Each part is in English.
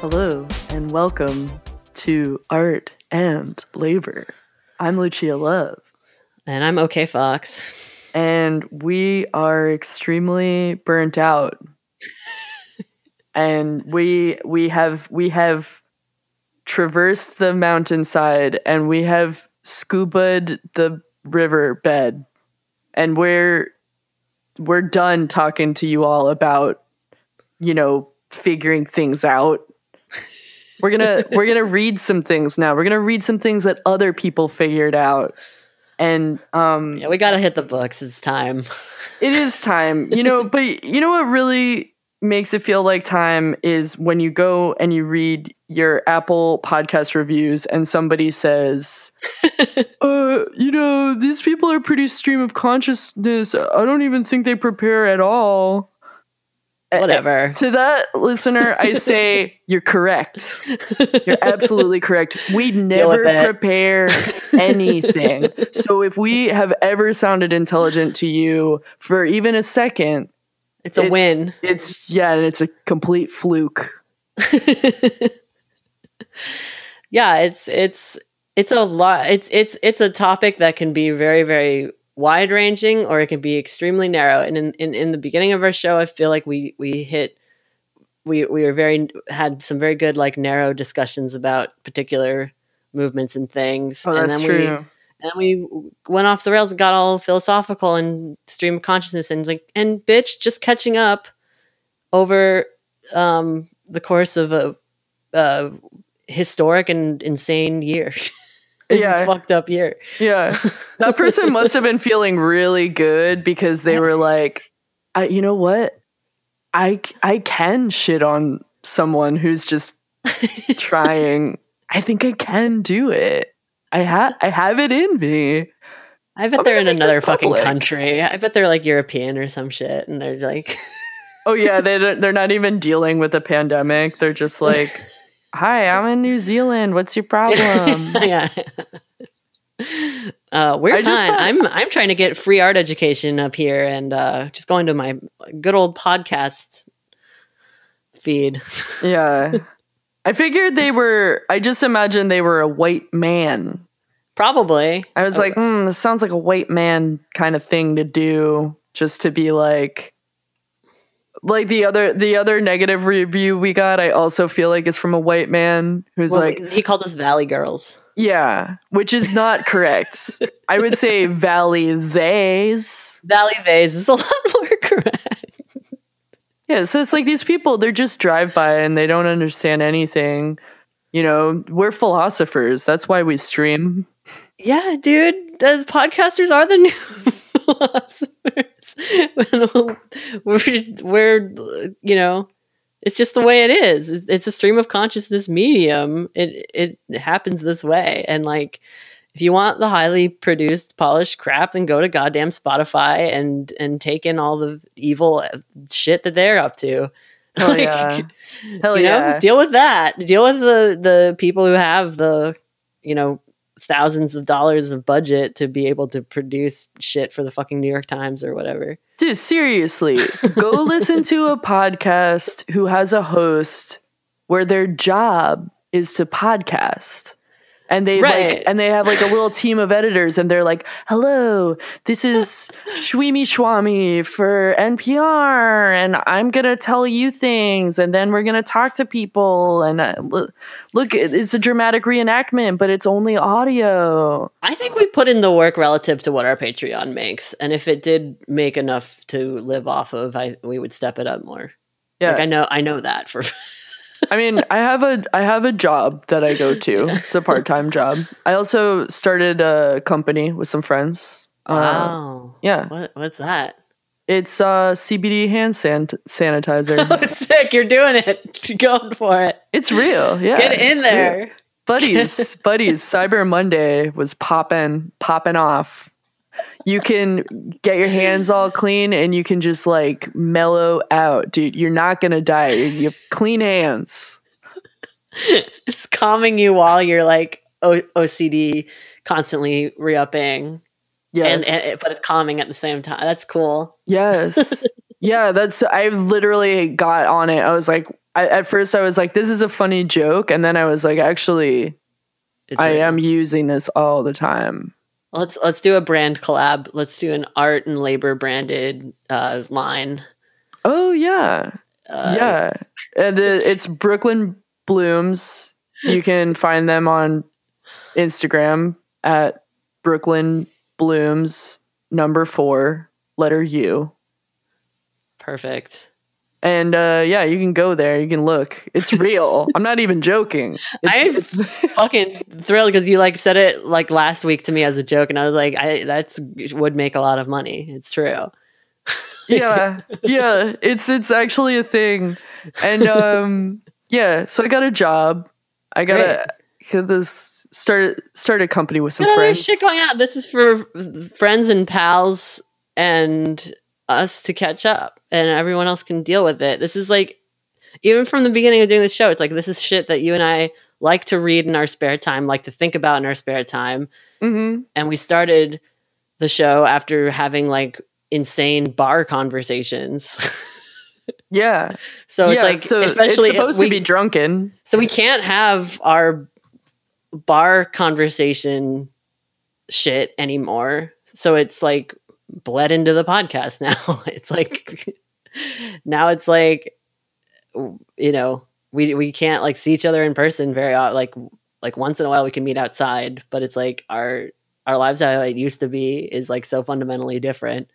Hello and welcome to Art and Labor. I'm Lucia Love, And I'm okay, Fox. and we are extremely burnt out. and we we have we have traversed the mountainside and we have scubaed the river bed. And we're we're done talking to you all about you know figuring things out we're gonna we're gonna read some things now. We're gonna read some things that other people figured out. And um Yeah, we gotta hit the books. It's time. it is time. You know but you know what really makes it feel like time is when you go and you read your apple podcast reviews and somebody says uh you know these people are pretty stream of consciousness. I don't even think they prepare at all Uh, Whatever. to that listener, I say you're correct. You're absolutely correct. We never prepare anything. so if we have ever sounded intelligent to you for even a second, It's a it's- win. It's yeah, and it's a complete fluke. yeah, it's it's it's a lot. It's it's it's a topic that can be very very wide ranging, or it can be extremely narrow. And in, in in the beginning of our show, I feel like we we hit we we were very had some very good like narrow discussions about particular movements and things. Oh, and that's then true. we and we went off the rails and got all philosophical and stream of consciousness and like and bitch just catching up over um the course of a uh historic and insane year Yeah. fucked up year Yeah. That person must have been feeling really good because they were like, I, you know what? I I can shit on someone who's just trying. I think I can do it. I have I have it in me. i bet I'm they're in another fucking country i bet they're like european or some shit and they're like Oh yeah, they don't- they're not even dealing with a pandemic. They're just like, "Hi, I'm in New Zealand. What's your problem?" yeah uh, we're I fine. thought- I'm I'm trying to get free art education up here, and uh, just going to my good old podcast feed. yeah. I figured they were I just imagined they were a white man. Probably. I was like, hmm, this sounds like a white man kind of thing to do, just to be like, like the other the other negative review we got. I also feel like is from a white man who's Well, like, he called us Valley Girls. yeah, which is not correct. I would say Valley theys. Valley Vase is a lot more correct. Yeah, so it's like these people, they're just drive by and they don't understand anything. You know, we're philosophers. That's why we stream. Yeah, dude. The podcasters are the new philosophers. we're, we're, you know, it's just the way it is. It's- a stream of consciousness medium. It it happens this way, and like, if you want the highly produced, polished crap, then go to goddamn Spotify and and take in all the evil shit that they're up to. Hell yeah. Hell you know, yeah. deal with that. Deal with the the people who have the, you know, thousands of dollars of budget to be able to produce shit for the fucking New York Times or whatever. Dude, seriously, go listen to a podcast who has a host where their job is to podcast. And they Right. like and they have like a little team of editors and they're like, "Hello, this is Shweemy Schwami for NPR and I'm to tell you things and then we're to talk to people and uh, look, look it's a dramatic reenactment, but it's only audio." I think we put in the work relative to what our Patreon makes, and if it did make enough to live off of, I we would step it up more. Yeah. Like I know, I know that for. I mean, I have a I have a job that I go to. It's a part time job. I also started a company with some friends. Uh, Wow. yeah, What what's that? it's uh, CBD hand san- sanitizer. Sick, you're doing it. You're going for it. it's real. Yeah, Get in it's real. there. buddies. buddies. Cyber Monday was popping popping off. You can get your hands all clean and you can just like mellow out, dude. You're not gonna die. You have clean hands. It's calming you while you're like o- OCD constantly re-upping. Yes. and, and but it's calming at the same time. That's cool. Yes. yeah, that's I literally got on it. I was like, I, at first I was like, this is a funny joke. And then I was like, actually, It's I am using this all the time. Let's let's do a brand collab. Let's do an art and labor branded uh, line. Oh, yeah. Uh, yeah. And the, it's Brooklyn Blooms. You can find them on Instagram at Brooklyn Blooms number four, letter U. Perfect. And uh, yeah, you can go there. You can look. It's real. I'm not even joking. It's, I'm- it's Fucking thrilled because you like said it like last week to me as a joke, and I was like, I that's would make a lot of money. It's true. yeah, yeah. It's it's actually a thing. And um, yeah. So I got a job. I got a got this started started a company with some friends. shit going out. This is for friends and pals and us to catch up, and everyone else can deal with it. This is like, even from the beginning of doing this show, it's like this is shit that you and I like to read in our spare time, like to think about in our spare time. hmm And we started the show after having like insane bar conversations. Yeah. so it's yeah. like, so especially it's supposed we, to be drunken. so we can't have our bar conversation shit anymore. So it's like bled into the podcast now. It's like now it's like you know, we we can't like see each other in person very often. Like like once in a while we can meet outside, but it's like our our lives how it used to be is like so fundamentally different.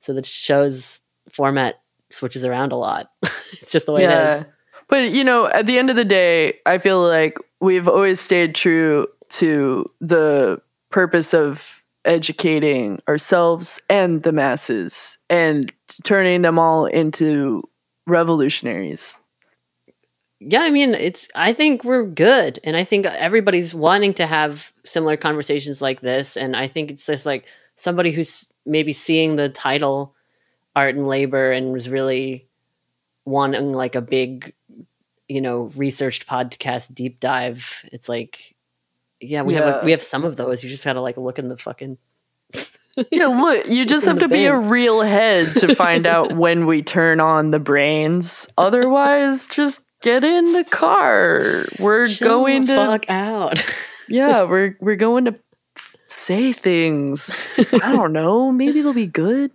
So the show's format switches around a lot. it's just the way it is. But you know, at the end of the day, I feel like we've always stayed true to the purpose of educating ourselves and the masses and turning them all into revolutionaries. yeah i mean it's i think we're good and i think everybody's wanting to have similar conversations like this and i think it's just like somebody who's maybe seeing the title art and labor and was really wanting like a big you know researched podcast deep dive it's like yeah we have a, we have some of those you just gotta like look in the fucking Yeah, look, you just have to be a real head to find out when we turn on the brains. Otherwise, just get in the car. We're Chill going the to fuck out Yeah, we're we're going to say things. I don't know. Maybe they'll be good.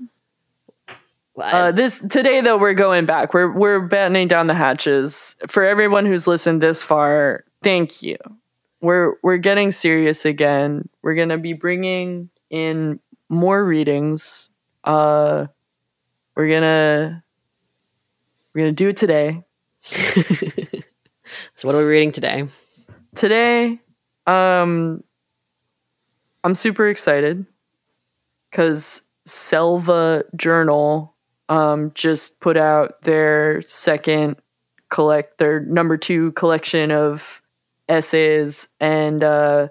Uh, this today though we're going back. We're we're battening down the hatches for everyone who's listened this far. Thank you. We're we're getting serious again. We're gonna be bringing in more readings. Uh, we're gonna we're gonna do it today. so what are we reading today today um i'm super excited because selva journal um just put out their second collect their number two collection of essays and uh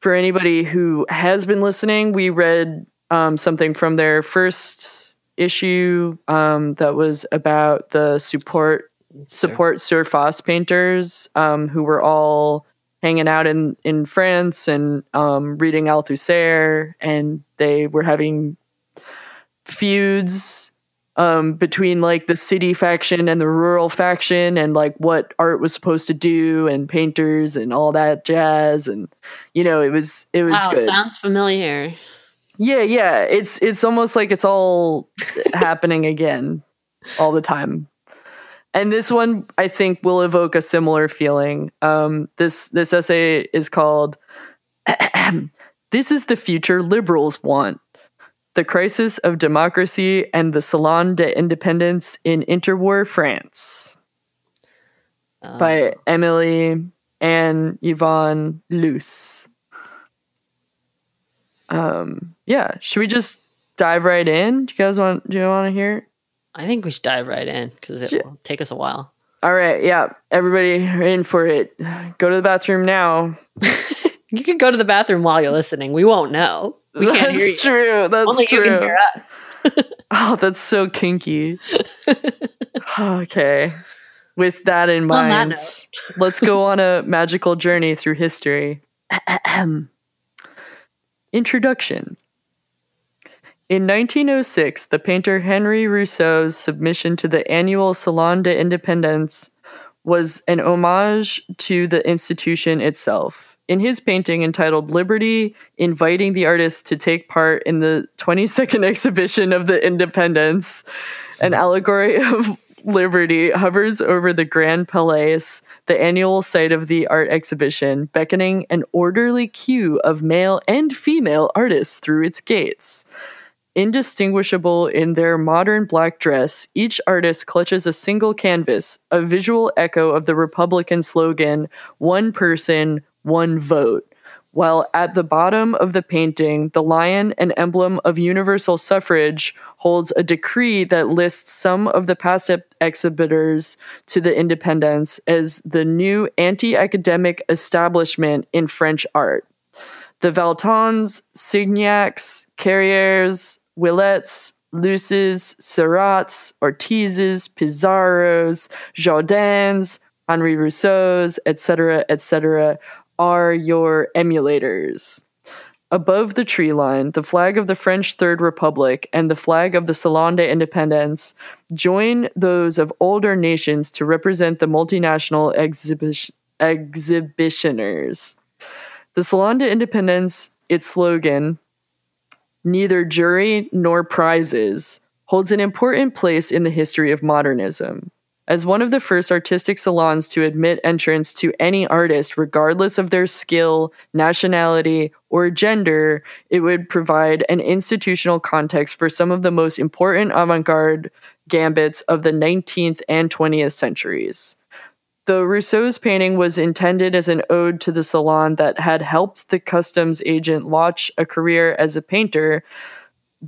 for anybody who has been listening we read um something from their first issue um that was about the support support surface painters um, who were all hanging out in, in France and um, reading Althusser, and they were having feuds um, between like the city faction and the rural faction, and like what art was supposed to do, and painters and all that jazz, and you know it was it was wow good. sounds familiar Yeah, yeah. It's it's almost like it's all happening again all the time. And this one I think will evoke a similar feeling. Um this this essay is called This is the future liberals want. The crisis of democracy and the Salon des Indépendants in interwar France Um, by Emily and Yvonne Luce. Um, yeah, should we just dive right in? Do you guys want? Do you want to hear? I think we should dive right in because it will take us a while. All right, yeah, everybody in for it. Go to the bathroom now. You can go to the bathroom while you're listening. We won't know. We can't that's hear you. true. That's Only you can true. hear us. Oh, that's so kinky. okay. With that in On that mind, let's go on a magical journey through history. Introduction. In 1906, the painter Henri Rousseau's submission to the annual Salon des Indépendants was an homage to the institution itself. In his painting entitled Liberty, inviting the artist to take part in the 22nd exhibition of the Independence, an allegory of liberty hovers over the Grand Palais, the annual site of the art exhibition, beckoning an orderly queue of male and female artists through its gates. Indistinguishable in their modern black dress, each artist clutches a single canvas, a visual echo of the Republican slogan, One Person, One Vote. While at the bottom of the painting, the lion, an emblem of universal suffrage, holds a decree that lists some of the past exhibitors to the independence as the new anti academic establishment in French art. The Valtons, Signacs, Carrières, Willettes, Luces, Seurats, Ortizes, Pissarros, Jardins, Henri Rousseau's, etc., etc., are your emulators. Above the tree line, the flag of the French Third Republic and the flag of the Salon des Indépendants join those of older nations to represent the multinational exhibition- exhibitioners. The Salon des Indépendants, its slogan, neither jury nor prizes, holds an important place in the history of modernism. As one of the first artistic salons to admit entrance to any artist, regardless of their skill, nationality, or gender, it would provide an institutional context for some of the most important avant garde gambits of the 19th and 20th centuries. Though Rousseau's painting was intended as an ode to the salon that had helped the customs agent launch a career as a painter,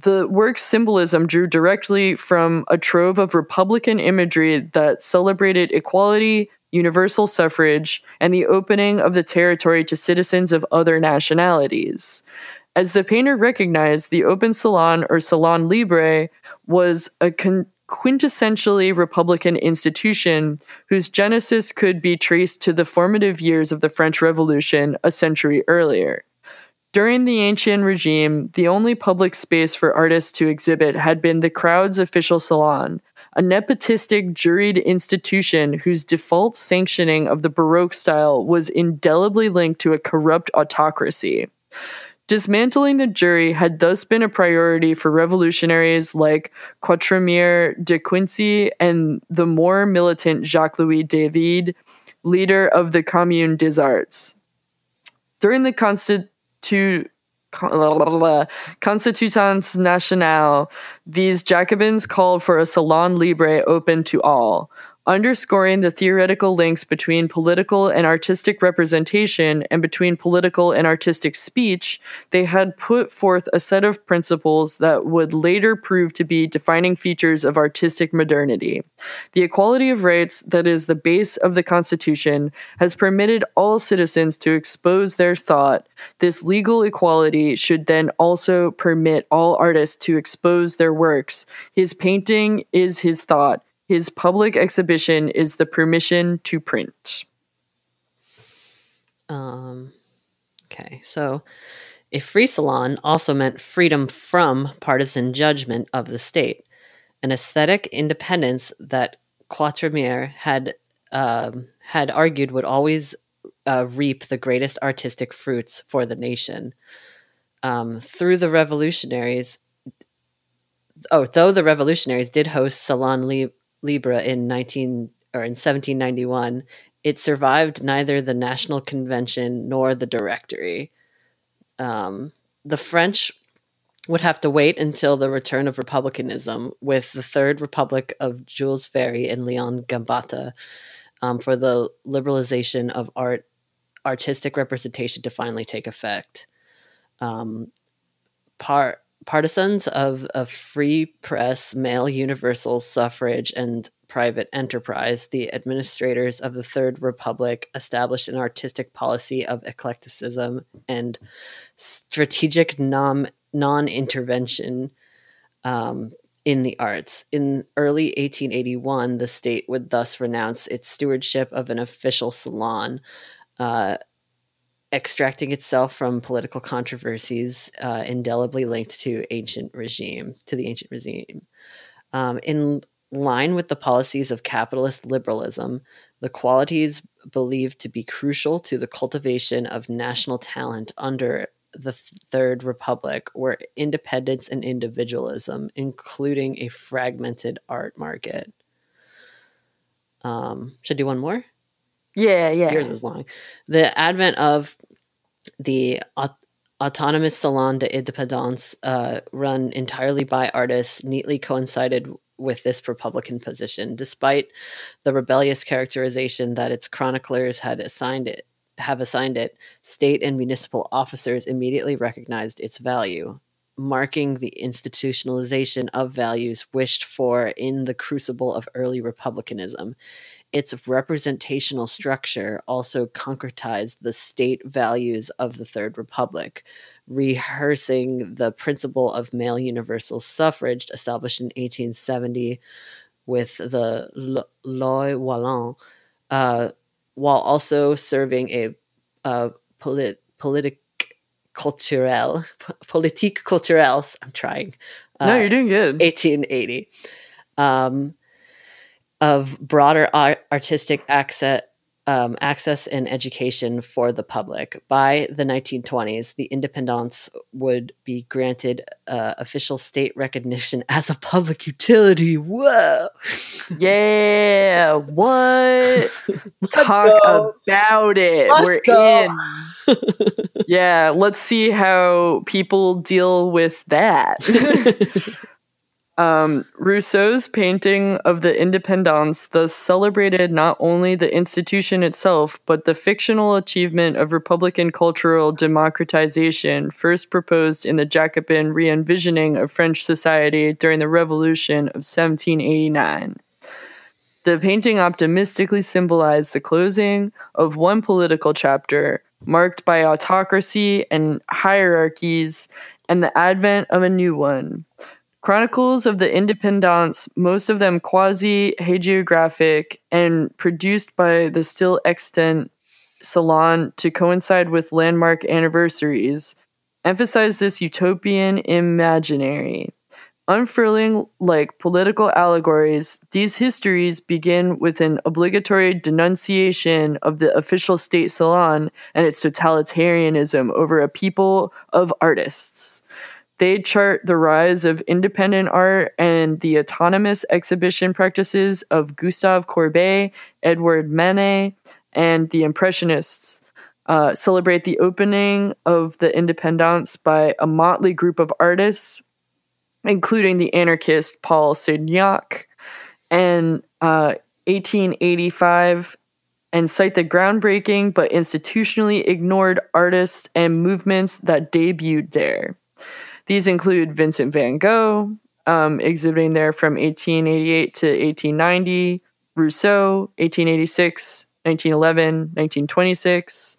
the work's symbolism drew directly from a trove of Republican imagery that celebrated equality, universal suffrage, and the opening of the territory to citizens of other nationalities. As the painter recognized, the open salon or salon libre was a con- quintessentially Republican institution whose genesis could be traced to the formative years of the French Revolution a century earlier. During the ancient regime, the only public space for artists to exhibit had been the crowd's official salon, a nepotistic juried institution whose default sanctioning of the Baroque style was indelibly linked to a corrupt autocracy. Dismantling the jury had thus been a priority for revolutionaries like Quatremère de Quincy and the more militant Jacques Louis David, leader of the Commune des Arts. During the Constitu- Constitutions Nationale, these Jacobins called for a salon libre open to all underscoring the theoretical links between political and artistic representation and between political and artistic speech, they had put forth a set of principles that would later prove to be defining features of artistic modernity. The equality of rights, that is the base of the Constitution, has permitted all citizens to expose their thought. This legal equality should then also permit all artists to expose their works. His painting is his thought his public exhibition is the permission to print. Um, okay, so a free salon also meant freedom from partisan judgment of the state, an aesthetic independence that Quatremère had um, had argued would always uh, reap the greatest artistic fruits for the nation. Um, through the revolutionaries, oh, though the revolutionaries did host Salon Li- Libre in 19 or in 1791, it survived neither the National Convention nor the Directory. Um, the French would have to wait until the return of republicanism with the Third Republic of Jules Ferry and Leon Gambetta um, for the liberalization of art, artistic representation to finally take effect. Um, part partisans of a free press, male universal suffrage, and private enterprise, the administrators of the Third Republic established an artistic policy of eclecticism and strategic non intervention um, in the arts. In early 1881, the state would thus renounce its stewardship of an official salon. Uh, extracting itself from political controversies uh, indelibly linked to ancient regime to the ancient regime. Um, in line with the policies of capitalist liberalism, the qualities believed to be crucial to the cultivation of national talent under the Third Republic were independence and individualism, including a fragmented art market. Um, should I do one more? Yeah, yeah. Yours was long. The advent of the aut- autonomous Salon des Indépendants, uh, run entirely by artists, neatly coincided with this Republican position, despite the rebellious characterization that its chroniclers had assigned it have assigned it, state and municipal officers immediately recognized its value, marking the institutionalization of values wished for in the crucible of early republicanism. Its representational structure also concretized the state values of the Third Republic, rehearsing the principle of male universal suffrage established in 1870 with the Loi Wallon, uh, while also serving a uh, polit- politic culturel, politique culturelle. I'm trying. Uh, no, you're doing good. 1880. Um, of broader art- artistic access, um, access and education for the public. By the 1920s, the independence would be granted uh, official state recognition as a public utility. Whoa! Yeah, what? Talk go. about it. Let's We're go. in. yeah, let's see how people deal with that. Um, Rousseau's painting of the Independence thus celebrated not only the institution itself, but the fictional achievement of Republican cultural democratization, first proposed in the Jacobin re envisioning of French society during the Revolution of 1789. The painting optimistically symbolized the closing of one political chapter, marked by autocracy and hierarchies, and the advent of a new one Chronicles of the Independence, most of them quasi hagiographic and produced by the still extant Salon to coincide with landmark anniversaries, emphasize this utopian imaginary. Unfurling like political allegories, these histories begin with an obligatory denunciation of the official state salon and its totalitarianism over a people of artists. They chart the rise of independent art and the autonomous exhibition practices of Gustave Courbet, Edouard Manet, and the Impressionists. Uh, celebrate the opening of the Independence by a motley group of artists, including the anarchist Paul Signac, and uh, 1885 and cite the groundbreaking but institutionally ignored artists and movements that debuted there. These include Vincent van Gogh, um, exhibiting there from 1888 to 1890, Rousseau, 1886, 1911, 1926,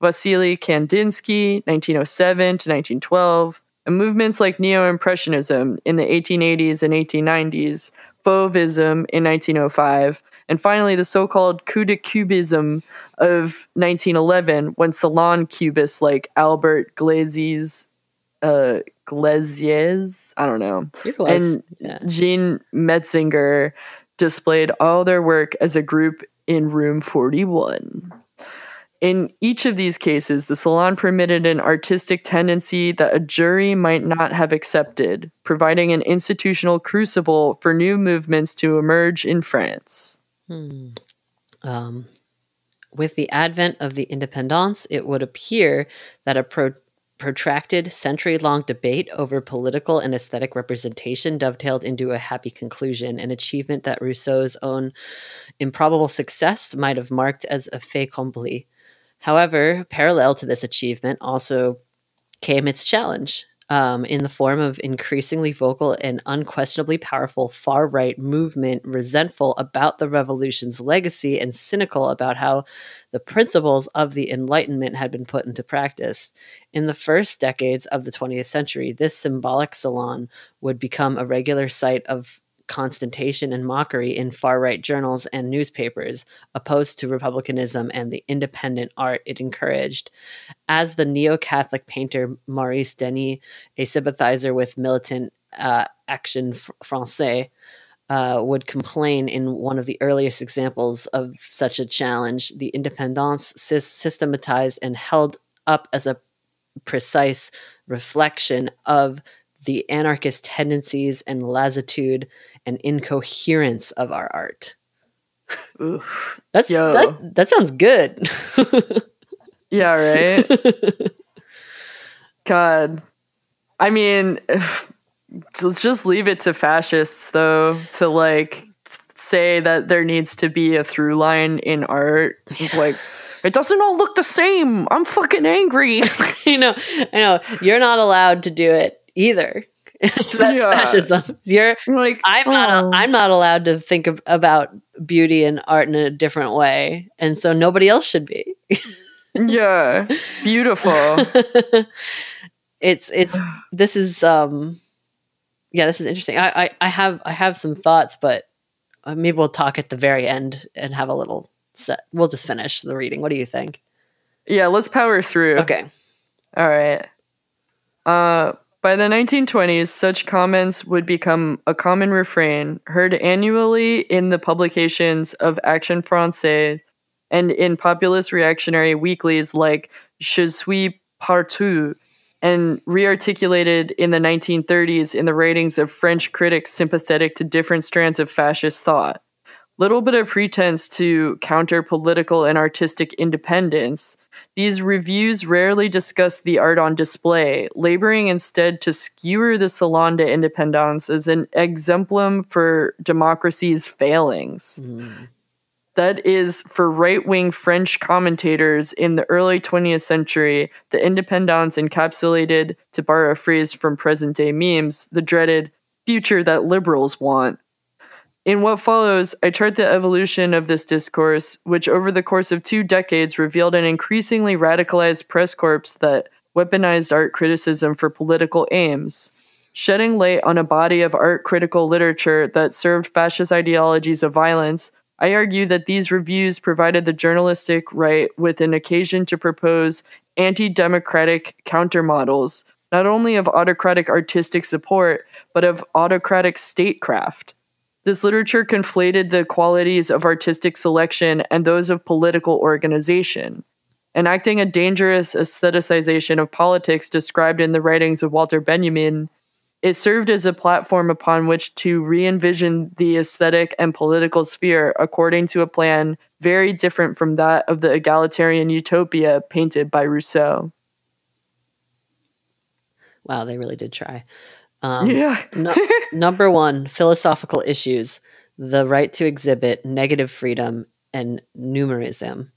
Vasily Kandinsky, 1907 to 1912, and movements like Neo Impressionism in the 1880s and 1890s, Fauvism in 1905, and finally the so called coup de cubism of 1911 when salon cubists like Albert Gleizes uh, Glaziers, I don't know, and yeah. Jean Metzinger displayed all their work as a group in room 41. In each of these cases, the salon permitted an artistic tendency that a jury might not have accepted, providing an institutional crucible for new movements to emerge in France. Hmm. Um, with the advent of the independence, it would appear that a pro- protracted, century long debate over political and aesthetic representation dovetailed into a happy conclusion, an achievement that Rousseau's own improbable success might have marked as a fait accompli. However, parallel to this achievement also came its challenge um, in the form of increasingly vocal and unquestionably powerful far right movement, resentful about the revolution's legacy and cynical about how the principles of the Enlightenment had been put into practice. In the first decades of the 20th century, this symbolic salon would become a regular site of constantation and mockery in far right journals and newspapers, opposed to republicanism and the independent art it encouraged. As the neo Catholic painter Maurice Denis, a sympathizer with militant uh, Action Francais, uh, would complain in one of the earliest examples of such a challenge, the independence systematized and held up as a precise reflection of the anarchist tendencies and lassitude and incoherence of our art. Oof. That's that, that sounds good. yeah, right. God. I mean, let's just leave it to fascists though to like say that there needs to be a through line in art. like it doesn't all look the same. I'm fucking angry. you know, I know. You're not allowed to do it either. That's yeah. fascism. You're like I'm oh. not I'm not allowed to think of, about beauty and art in a different way, and so nobody else should be. yeah, beautiful. it's it's this is um yeah this is interesting. I, I I have I have some thoughts, but uh, maybe we'll talk at the very end and have a little set. We'll just finish the reading. What do you think? Yeah, let's power through. Okay. All right. Uh by the 1920s, such comments would become a common refrain, heard annually in the publications of Action Française and in populist reactionary weeklies like Je suis partout, and rearticulated in the 1930s in the writings of French critics sympathetic to different strands of fascist thought. Little bit of pretense to counter political and artistic independence, these reviews rarely discuss the art on display, laboring instead to skewer the Salon des Indépendants as an exemplum for democracy's failings. Mm. That is, for right wing French commentators in the early 20th century, the Independance encapsulated, to borrow a phrase from present day memes, the dreaded future that liberals want. In what follows, I chart the evolution of this discourse, which over the course of two decades revealed an increasingly radicalized press corps that weaponized art criticism for political aims, shedding light on a body of art critical literature that served fascist ideologies of violence. I argue that these reviews provided the journalistic right with an occasion to propose anti democratic countermodels, not only of autocratic artistic support, but of autocratic statecraft. This literature conflated the qualities of artistic selection and those of political organization, enacting a dangerous aestheticization of politics described in the writings of Walter Benjamin. It served as a platform upon which to re envision the aesthetic and political sphere according to a plan very different from that of the egalitarian utopia painted by Rousseau. Wow, they really did try. Um, yeah. no, number one, philosophical issues the right to exhibit, negative freedom, and numerism.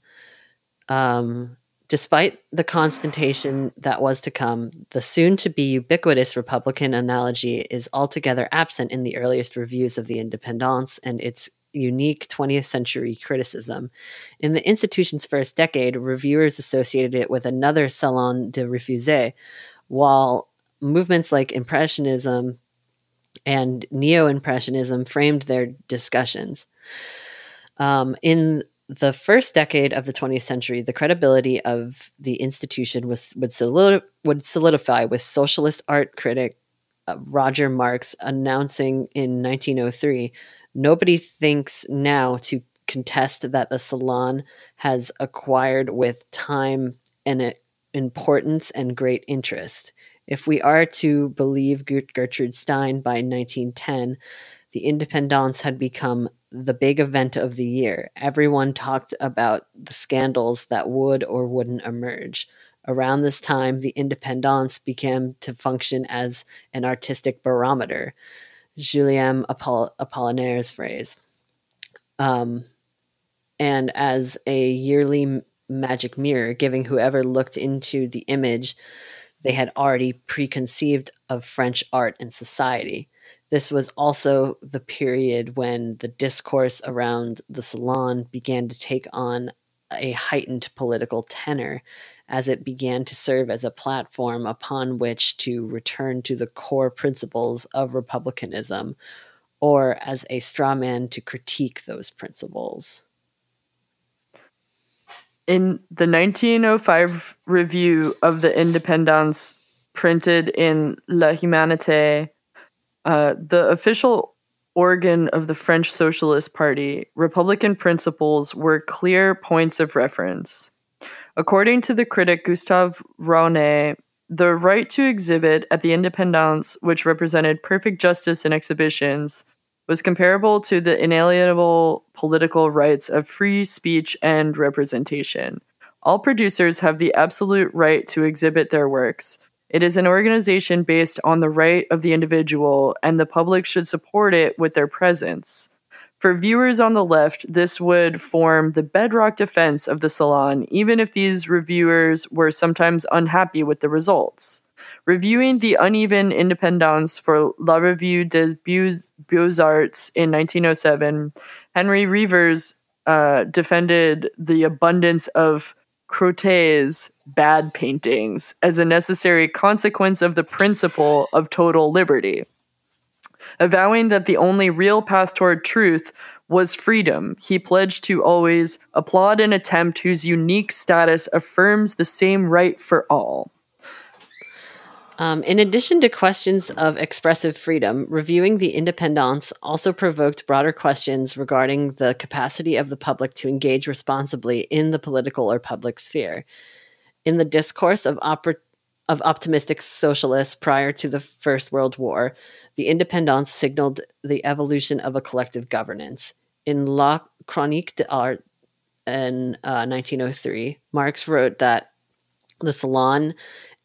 Um, despite the constantation that was to come, the soon to be ubiquitous Republican analogy is altogether absent in the earliest reviews of the Independence and its unique 20th century criticism. In the institution's first decade, reviewers associated it with another Salon des Refusés, while movements like Impressionism and Neo Impressionism framed their discussions. Um, in the first decade of the 20th century, the credibility of the institution was would, would solidify with socialist art critic uh, Roger Marx announcing in 1903 Nobody thinks now to contest that the salon has acquired with time an importance and great interest. If we are to believe Gertrude Stein by 1910, the Independence had become the big event of the year. Everyone talked about the scandals that would or wouldn't emerge. Around this time, the Independence began to function as an artistic barometer, Julien Apoll- Apollinaire's phrase, um, and as a yearly magic mirror, giving whoever looked into the image they had already preconceived of French art and society. This was also the period when the discourse around the salon began to take on a heightened political tenor as it began to serve as a platform upon which to return to the core principles of republicanism or as a straw man to critique those principles. In the 1905 review of the Independence printed in La Humanité, uh, the official organ of the French Socialist Party, Republican principles were clear points of reference. According to the critic Gustave Raonet, the right to exhibit at the Independence, which represented perfect justice in exhibitions, was comparable to the inalienable political rights of free speech and representation. All producers have the absolute right to exhibit their works. It is an organization based on the right of the individual, and the public should support it with their presence. For viewers on the left, this would form the bedrock defense of the Salon, even if these reviewers were sometimes unhappy with the results. Reviewing the uneven independence for La Revue des Beaux-Arts in 1907, Henry Rivers uh, defended the abundance of Crotet's bad paintings as a necessary consequence of the principle of total liberty avowing that the only real path toward truth was freedom. He pledged to always applaud an attempt whose unique status affirms the same right for all. Um, in addition to questions of expressive freedom, reviewing the Independence also provoked broader questions regarding the capacity of the public to engage responsibly in the political or public sphere. In the discourse of, oper- of optimistic socialists prior to the First World War, the Independence signaled the evolution of a collective governance. In La Chronique d'Art in uh, 1903, Marx wrote that the salon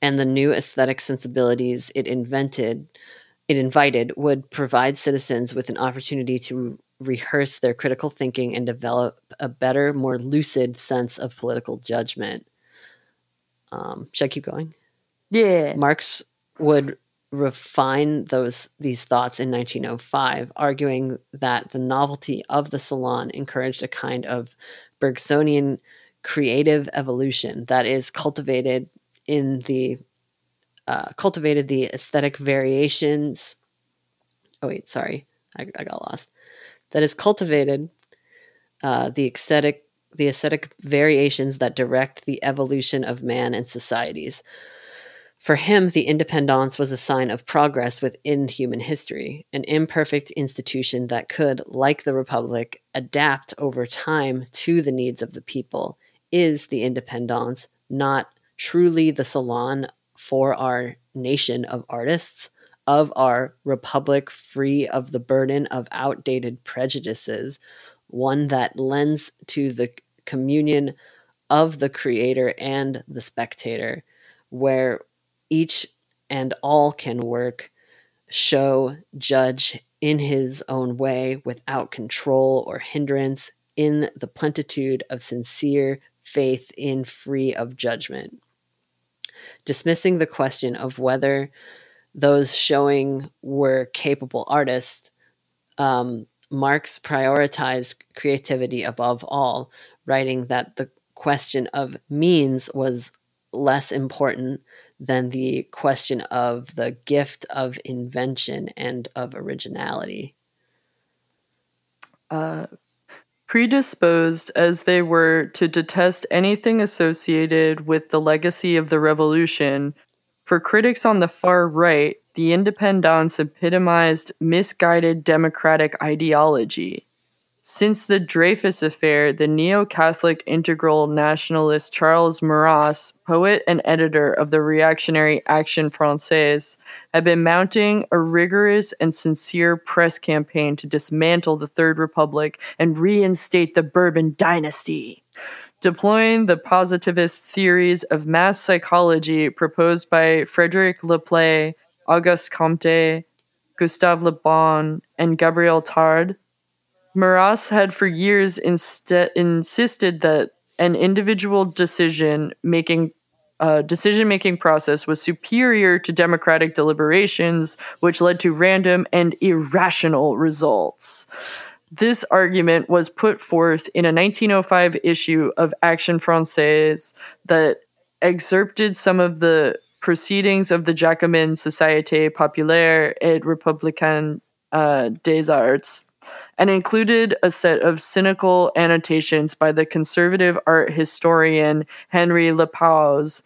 and the new aesthetic sensibilities it invented it invited would provide citizens with an opportunity to rehearse their critical thinking and develop a better, more lucid sense of political judgment. Um, should I keep going? Yeah. Marx would refine those these thoughts in 1905, arguing that the novelty of the salon encouraged a kind of Bergsonian creative evolution that is cultivated in the uh, cultivated the aesthetic variations. Oh wait, sorry, I, I got lost. That is cultivated uh, the aesthetic the aesthetic variations that direct the evolution of man and societies. For him, the independence was a sign of progress within human history, an imperfect institution that could, like the Republic, adapt over time to the needs of the people. Is the independence not truly the salon for our nation of artists, of our Republic free of the burden of outdated prejudices, one that lends to the communion of the creator and the spectator, where each and all can work, show, judge in his own way without control or hindrance in the plenitude of sincere faith in free of judgment. Dismissing the question of whether those showing were capable artists, um, Marx prioritized creativity above all, writing that the question of means was less important than the question of the gift of invention and of originality. Uh, predisposed as they were to detest anything associated with the legacy of the revolution, for critics on the far right, the independence epitomized misguided democratic ideology. Since the Dreyfus affair, the neo Catholic integral nationalist Charles Maurras, poet and editor of the reactionary Action Francaise, had been mounting a rigorous and sincere press campaign to dismantle the Third Republic and reinstate the Bourbon dynasty. Deploying the positivist theories of mass psychology proposed by Frederick Le Play, Auguste Comte, Gustave Le Bon, and Gabriel Tarde, Maurras had for years insisted that an individual decision making uh, decision making process was superior to democratic deliberations, which led to random and irrational results. This argument was put forth in a 1905 issue of Action Francaise that excerpted some of the proceedings of the Jacobin Société Populaire et Républicaine uh, Des Arts and included a set of cynical annotations by the conservative art historian Henry Lapauze,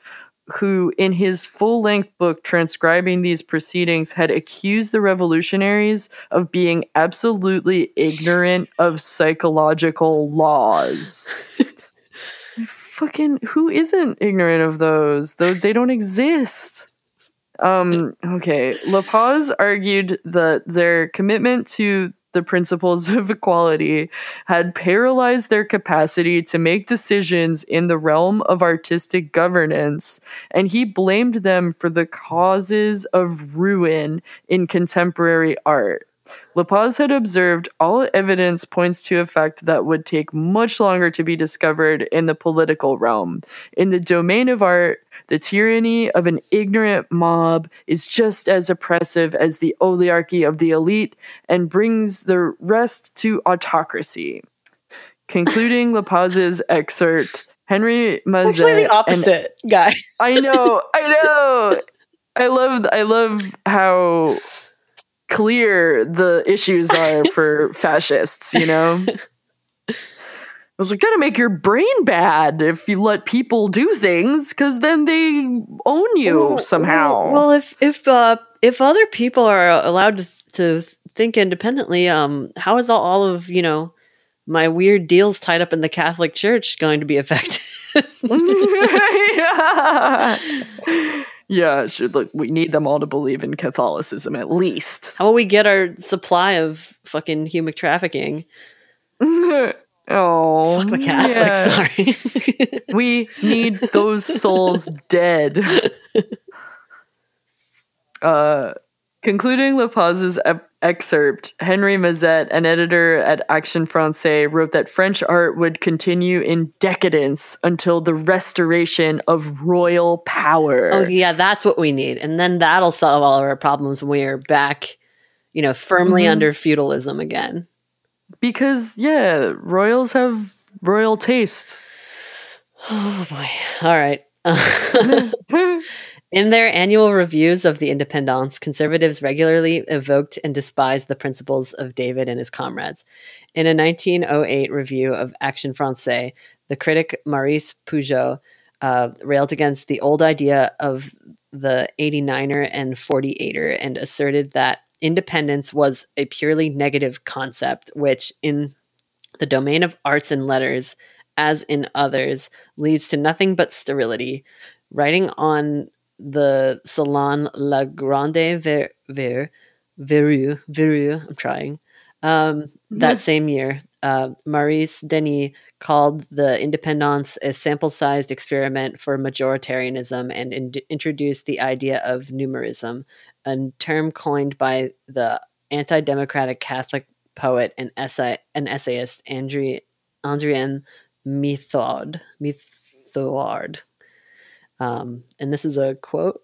who, in his full length book transcribing these proceedings, had accused the revolutionaries of being absolutely ignorant of psychological laws. Fucking, who isn't ignorant of those? Though they don't exist. Um, okay. Lapauze argued that their commitment to the principles of equality had paralyzed their capacity to make decisions in the realm of artistic governance, and he blamed them for the causes of ruin in contemporary art. Lapauze had observed all evidence points to a fact that would take much longer to be discovered in the political realm. In the domain of art, the tyranny of an ignorant mob is just as oppressive as the oligarchy of the elite and brings the rest to autocracy. Concluding Lapauze's excerpt, Henry Mazet. Actually, the opposite and, guy. I know, I know. I love, I love how clear the issues are for fascists. You know. I was like, gotta make your brain bad if you let people do things, because then they own you well, somehow. Well, if if uh, if other people are allowed to to think independently, um, how is all, all of you know my weird deals tied up in the Catholic Church going to be affected? yeah. Yeah, should look. We need them all to believe in Catholicism at least. How will we get our supply of fucking human trafficking? Oh, Fuck the Catholics. Sorry. we need those souls dead. Uh, concluding Lapauze's ep- excerpt, Henry Mazet, an editor at Action Française, wrote that French art would continue in decadence until the restoration of royal power. oh yeah, that's what we need, and then that'll solve all of our problems when we are back, you know, firmly Mhm. under feudalism again. Because, yeah, royals have royal taste. Oh boy. All right. In their annual reviews of the Independence, conservatives regularly evoked and despised the principles of David and his comrades. In a 1908 review of Action Française, the critic Maurice Pujo uh, railed against the old idea of the 89er and 48er and asserted that independence was a purely negative concept, which, in the domain of arts and letters, as in others, leads to nothing but sterility. Writing on the Salon La Grande Ver, Ver, Veru, Veru, I'm trying, um, that same year, uh, Maurice Denis called the Independence a sample sized experiment for majoritarianism and in- introduced the idea of numerism, a term coined by the anti democratic Catholic poet and essay, an essayist Andre, Andrian Mithod. Mithod. Um, and this is a quote.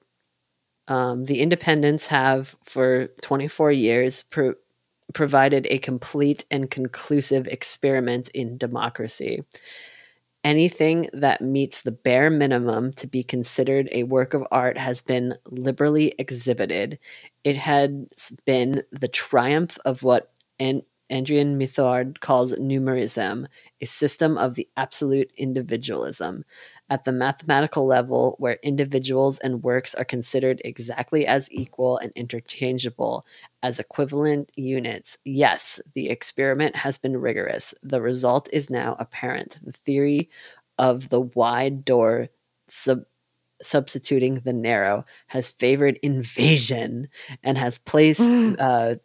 Um, the independents have, for 24 years, pro- provided a complete and conclusive experiment in democracy. Anything that meets the bare minimum to be considered a work of art has been liberally exhibited. It has been the triumph of what An- Andrian Mithard calls numerism, a system of the absolute individualism. At the mathematical level, where individuals and works are considered exactly as equal and interchangeable as equivalent units, yes, the experiment has been rigorous. The result is now apparent. The theory of the wide door sub- substituting the narrow has favored invasion and has placed uh,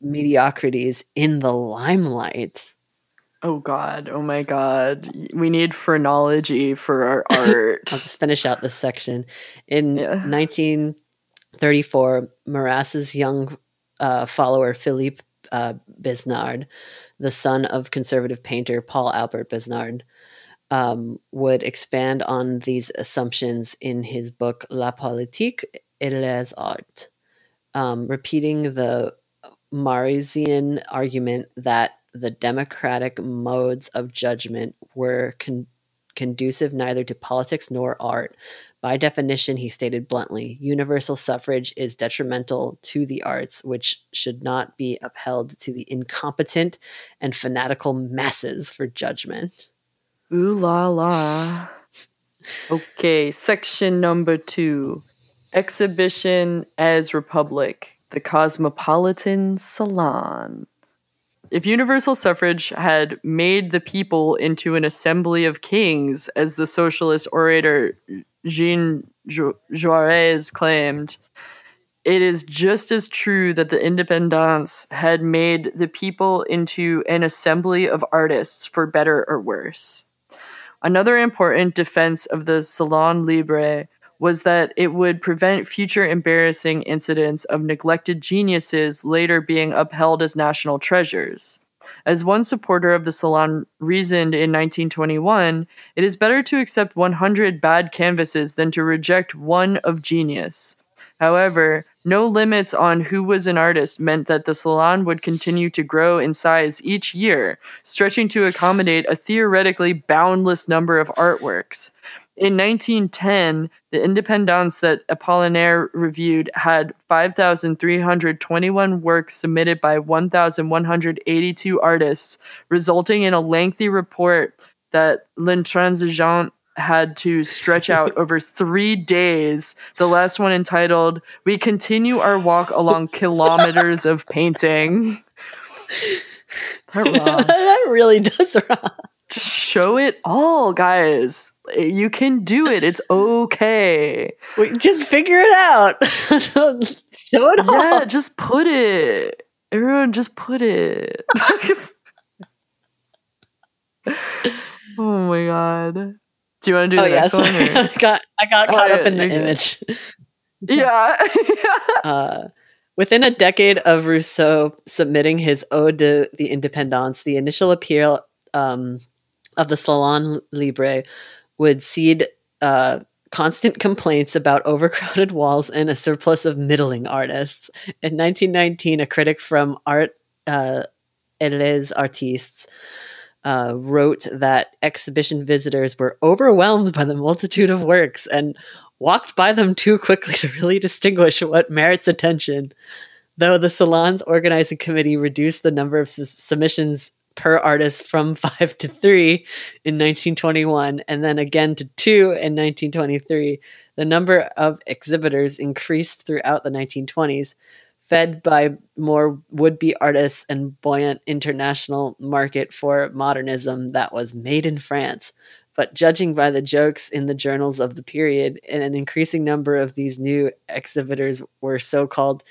mediocrities in the limelight. Oh God! Oh my God! We need phrenology for our art. I'll just finish out this section. In Yeah. 1934, Maurras's young uh, follower Philippe uh, Besnard, the son of conservative painter Paul Albert Besnard, um, would expand on these assumptions in his book La politique et les arts, um, repeating the Maurrassian argument that the democratic modes of judgment were con- conducive neither to politics nor art, By definition, he stated bluntly, universal suffrage is detrimental to the arts, which should not be upheld to the incompetent and fanatical masses for judgment. Ooh la la. Okay, section number two Exhibition as Republic, the Cosmopolitan Salon. If universal suffrage had made the people into an assembly of kings, as the socialist orator Jean Jaurès claimed, it is just as true that the independence had made the people into an assembly of artists, for better or worse. Another important defense of the Salon Libre was that it would prevent future embarrassing incidents of neglected geniuses later being upheld as national treasures. As one supporter of the Salon reasoned in 1921, it is better to accept 100 bad canvases than to reject one of genius. However, no limits on who was an artist meant that the salon would continue to grow in size each year, stretching to accommodate a theoretically boundless number of artworks. In 1910, the Independence that Apollinaire reviewed had 5,321 works submitted by 1,182 artists, resulting in a lengthy report that L'Intransigeant had to stretch out over three days. The last one entitled, We Continue Our Walk Along Kilometers of Painting. That, that really does rock. Just show it all, guys. You can do it. It's okay. Wait, just figure it out. show it all. Yeah, just put it. Everyone, just put it. oh my god. Do you want to do oh, the next one? I got I got Oh, caught up yeah, in the good. image. yeah. Uh, within a decade of Rousseau submitting his Ode to the Independence, the initial appeal um, of the Salon Libre would seed uh, constant complaints about overcrowded walls and a surplus of middling artists. In 1919, a critic from Art uh, et les Artistes uh, wrote that exhibition visitors were overwhelmed by the multitude of works and walked by them too quickly to really distinguish what merits attention. Though the salon's organizing committee reduced the number of s- submissions per artist from five to three in 1921 and then again to two in 1923, the number of exhibitors increased throughout the 1920s, fed by more would be artists and buoyant international market for modernism that was made in France. But judging by the jokes in the journals of the period, an increasing number of these new exhibitors were so called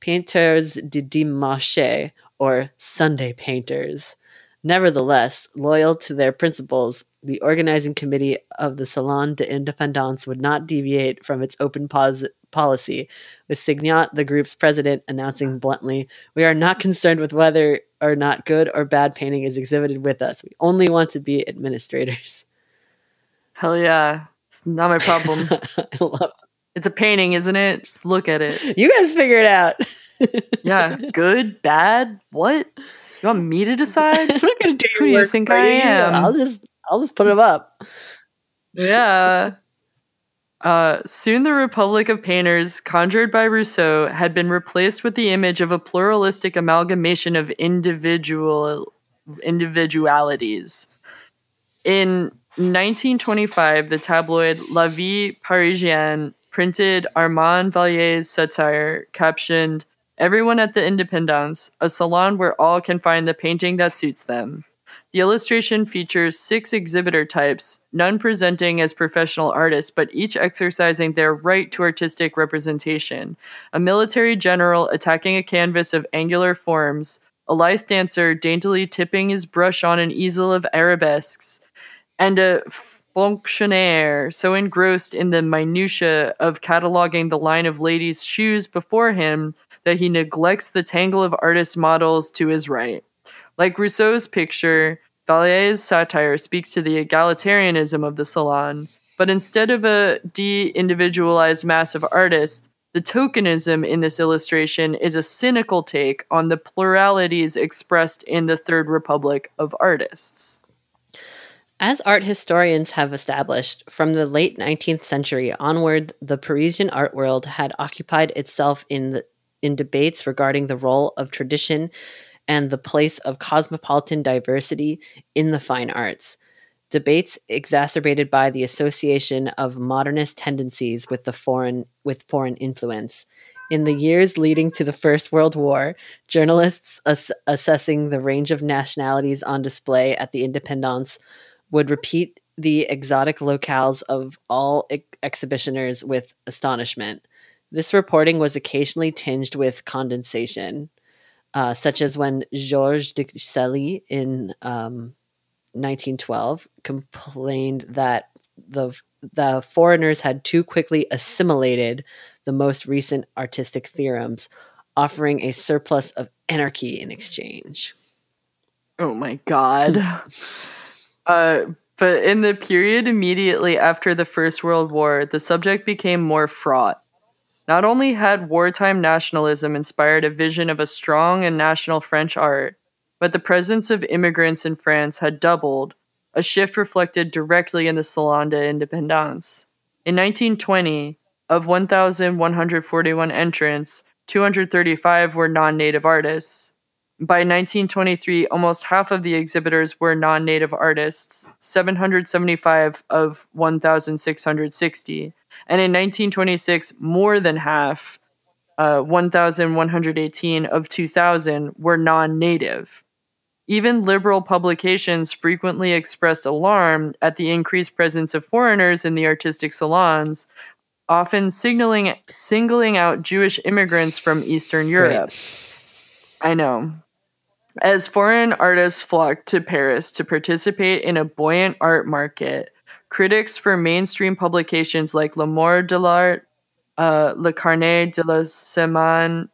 painters de dimanche or Sunday painters. Nevertheless, loyal to their principles, the organizing committee of the Salon des Indépendants would not deviate from its open pos- policy, with Signac, the group's president, announcing bluntly, We are not concerned with whether or not good or bad painting is exhibited with us. We only want to be administrators. Hell yeah. It's not my problem. I love it's a painting, isn't it? Just look at it. You guys figure it out. Yeah. Good, bad, what? You want me to decide? I'm not gonna do Who do you think I you. am? I'll just I'll just put them up. yeah. Uh, soon the Republic of Painters, conjured by Rousseau, had been replaced with the image of a pluralistic amalgamation of individual individualities. In 1925, the tabloid La Vie Parisienne printed Armand Valier's satire captioned Everyone at the Independence, a salon where all can find the painting that suits them. The illustration features six exhibitor types, none presenting as professional artists, but each exercising their right to artistic representation. A military general attacking a canvas of angular forms, a lithe dancer daintily tipping his brush on an easel of arabesques, and a fonctionnaire so engrossed in the minutiae of cataloging the line of ladies' shoes before him that he neglects the tangle of artist models to his right. Like Rousseau's picture, Vallier's satire speaks to the egalitarianism of the salon, but instead of a de individualized mass of artists, the tokenism in this illustration is a cynical take on the pluralities expressed in the Third Republic of artists. As art historians have established, from the late 19th century onward, the Parisian art world had occupied itself in the, in debates regarding the role of tradition and the place of cosmopolitan diversity in the fine arts. Debates exacerbated by the association of modernist tendencies with the foreign with foreign influence. In the years leading to the First World War, journalists ass- assessing the range of nationalities on display at the Independence would repeat the exotic locales of all ex- exhibitioners with astonishment. This reporting was occasionally tinged with condensation, uh, such as when Georges de in um, 1912 complained that the the foreigners had too quickly assimilated the most recent artistic theorems, offering a surplus of anarchy in exchange. Oh my god. uh, but in the period immediately after the First World War, the subject became more fraught. Not only had wartime nationalism inspired a vision of a strong and national French art, but the presence of immigrants in France had doubled, a shift reflected directly in the Salon des Indépendants. In 1920, of 1,141 entrants, 235 were non native artists. By 1923, almost half of the exhibitors were non native artists, 775 of 1,660. And in 1926, more than half, uh, 1,118 of 2,000, were non native. Even liberal publications frequently expressed alarm at the increased presence of foreigners in the artistic salons, often signaling singling out Jewish immigrants from Eastern Europe. I know. As foreign artists flocked to Paris to participate in a buoyant art market, critics for mainstream publications like L'Amour de l'Art, uh, Le Carnet de la Semaine,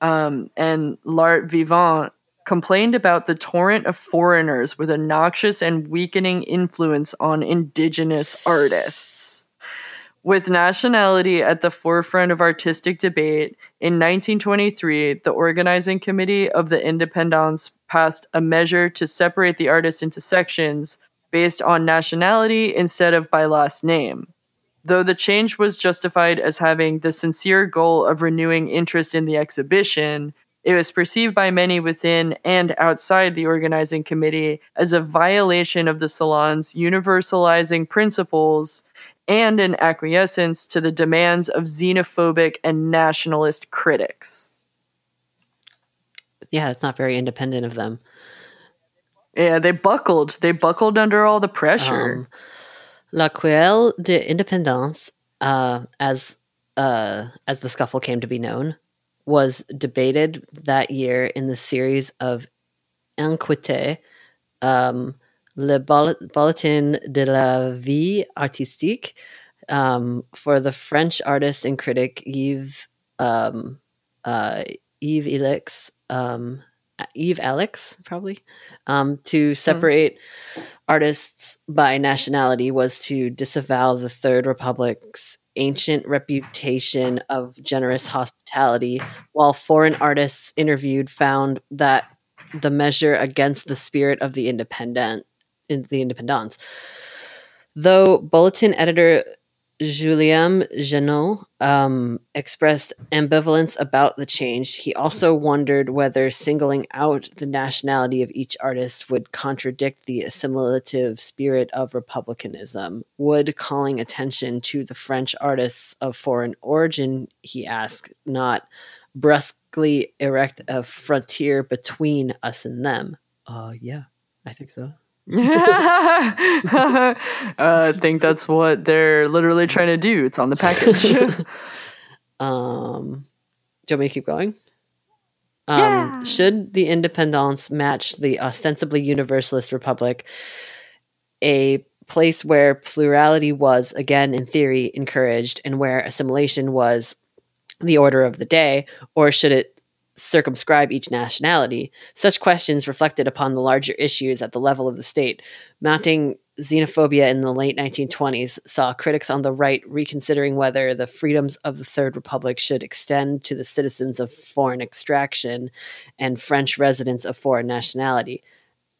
um, and L'Art Vivant complained about the torrent of foreigners with a noxious and weakening influence on indigenous artists. With nationality at the forefront of artistic debate, in 1923, the organizing committee of the Independence passed a measure to separate the artists into sections based on nationality instead of by last name. Though the change was justified as having the sincere goal of renewing interest in the exhibition, it was perceived by many within and outside the organizing committee as a violation of the salon's universalizing principles and an acquiescence to the demands of xenophobic and nationalist critics. Yeah, it's not very independent of them. Yeah, they buckled. They buckled under all the pressure. Um, La Querelle de Indépendance, uh, as uh, as the scuffle came to be known, was debated that year in the series of Enquêtes, um, Le Bulletin de la Vie Artistique, um, for the French artist and critic Yves um, uh, Yves Alix, um, Yves Alix, probably, um, to separate mm. artists by nationality was to disavow the Third Republic's ancient reputation of generous hospitality, while foreign artists interviewed found that the measure against the spirit of the independent in the independence. Though bulletin editor Julien Genot um, expressed ambivalence about the change. He also wondered whether singling out the nationality of each artist would contradict the assimilative spirit of republicanism. Would calling attention to the French artists of foreign origin, he asked, not brusquely erect a frontier between us and them? Uh, yeah, I think so. Uh, I think that's what they're literally trying to do. It's on the package. um, do you want me to keep going? Um, yeah. Should the independence match the ostensibly universalist republic, a place where plurality was, again, in theory, encouraged and where assimilation was the order of the day, or should it circumscribe each nationality. Such questions reflected upon the larger issues at the level of the state. Mounting xenophobia in the late 1920s saw critics on the right reconsidering whether the freedoms of the Third Republic should extend to the citizens of foreign extraction and French residents of foreign nationality.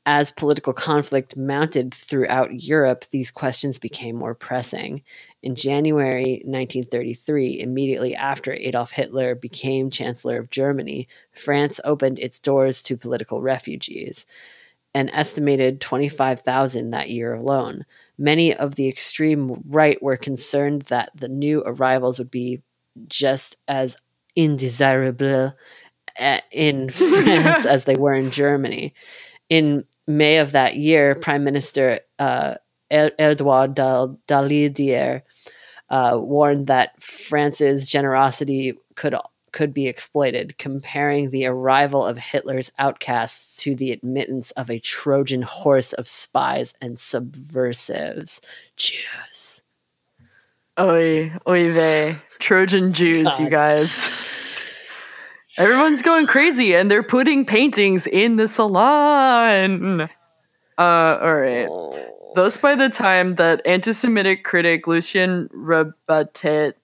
As political conflict mounted throughout Europe, these questions became more pressing. In January 1933, immediately after Adolf Hitler became Chancellor of Germany, France opened its doors to political refugees, an estimated 25,000 that year alone. Many of the extreme right were concerned that the new arrivals would be just as indesirable eh, in France as they were in Germany. In May of that year, Prime Minister uh, Edouard Daladier uh, warned that France's generosity could could be exploited, comparing the arrival of Hitler's outcasts to the admittance of a Trojan horse of spies and subversives. Jews. Oy, oy vey. Trojan Jews, God. you guys. Everyone's going crazy and they're putting paintings in the salon. Uh, all right. Oh. Thus, by the time that anti Semitic critic Lucien Rebatet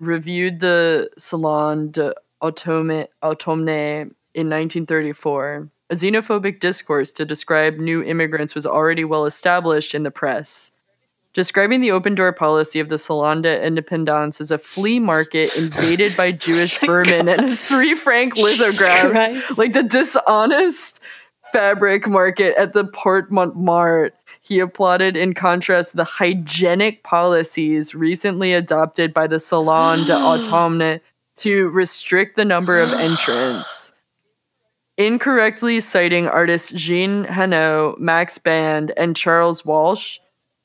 reviewed the Salon de Automne in 1934, a xenophobic discourse to describe new immigrants was already well established in the press describing the open door policy of the Salon des Indépendants as a flea market invaded by Jewish vermin and three franc lithographs, like the dishonest fabric market at the Porte Montmartre. He applauded in contrast the hygienic policies recently adopted by the Salon d'Automne to restrict the number of entrants. Incorrectly citing artists Jean Hanot, Max Band, and Charles Walch,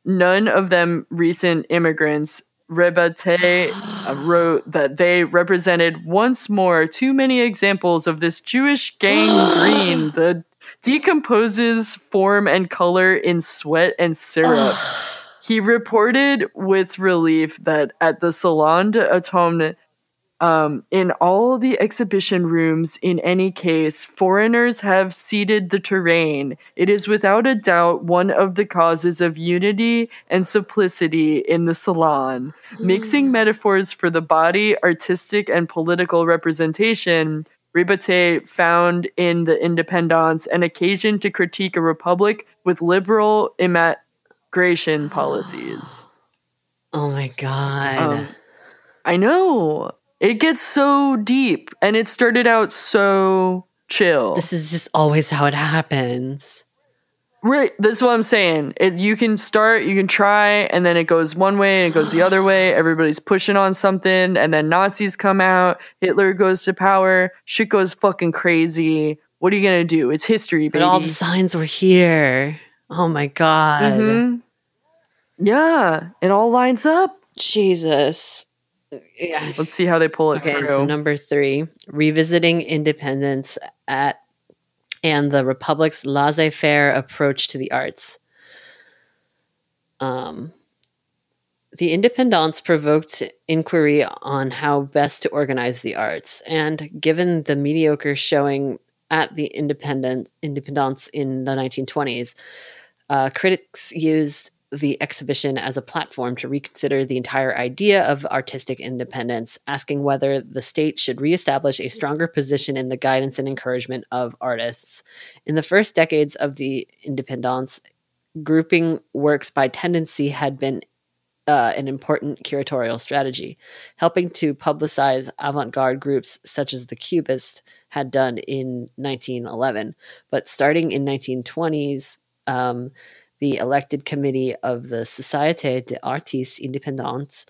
none of them recent immigrants. Rebatet uh, wrote that they represented once more too many examples of this Jewish gangrene that decomposes form and color in sweat and syrup. he reported with relief that at the Salon d'Automne um, in all the exhibition rooms, in any case, foreigners have ceded the terrain. It is without a doubt one of the causes of unity and simplicity in the salon. Mm. Mixing metaphors for the body, artistic, and political representation, Rebatet found in the Independence an occasion to critique a republic with liberal immigration policies. Oh my god. Um, I know. It gets so deep and it started out so chill. This is just always how it happens. Right. This is what I'm saying. It, you can start, you can try, and then it goes one way and it goes the other way. Everybody's pushing on something, and then Nazis come out. Hitler goes to power. Shit goes fucking crazy. What are you gonna do? It's history, baby. But all the signs were here. Oh my god. Mm-hmm. Yeah, it all lines up. Jesus yeah. Let's see how they pull it okay, through. So number three, revisiting independence at and the Republic's laissez-faire approach to the arts. Um, the independence provoked inquiry on how best to organize the arts, and given the mediocre showing at the independent independence in the 1920s, uh, critics used the exhibition as a platform to reconsider the entire idea of artistic independence, asking whether the state should reestablish a stronger position in the guidance and encouragement of artists. In the first decades of the independence, grouping works by tendency had been uh, an important curatorial strategy, helping to publicize avant garde groups such as the Cubists had done in 1911. But starting in 1920s, um, the elected committee of the Société des Artistes Indépendants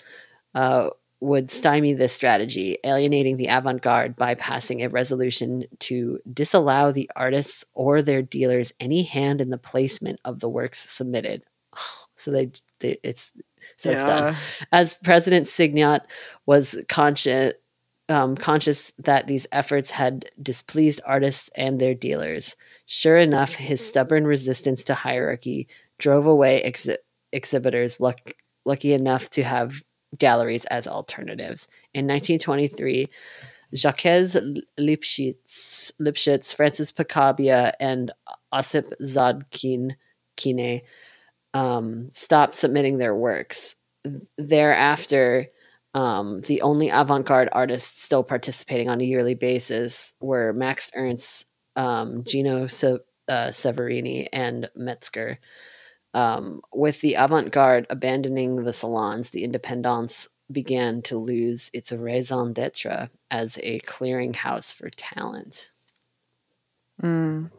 uh, would stymie this strategy, alienating the avant garde by passing a resolution to disallow the artists or their dealers any hand in the placement of the works submitted. So they, they it's so yeah. it's done. As President Signac was conscious um, conscious that these efforts had displeased artists and their dealers. Sure enough, his stubborn resistance to hierarchy drove away ex- exhibitors luck- lucky enough to have galleries as alternatives. In 1923, Jacques Lipchitz, Lipchitz Francis Picabia, and Osip Zadkine Kine um, stopped submitting their works. Thereafter, um, the only avant garde artists still participating on a yearly basis were Max Ernst, um, Gino uh, Severini and Metzinger. Um, with the avant garde abandoning the salons, the Independence began to lose its raison d'etre as a clearinghouse for talent. Mm.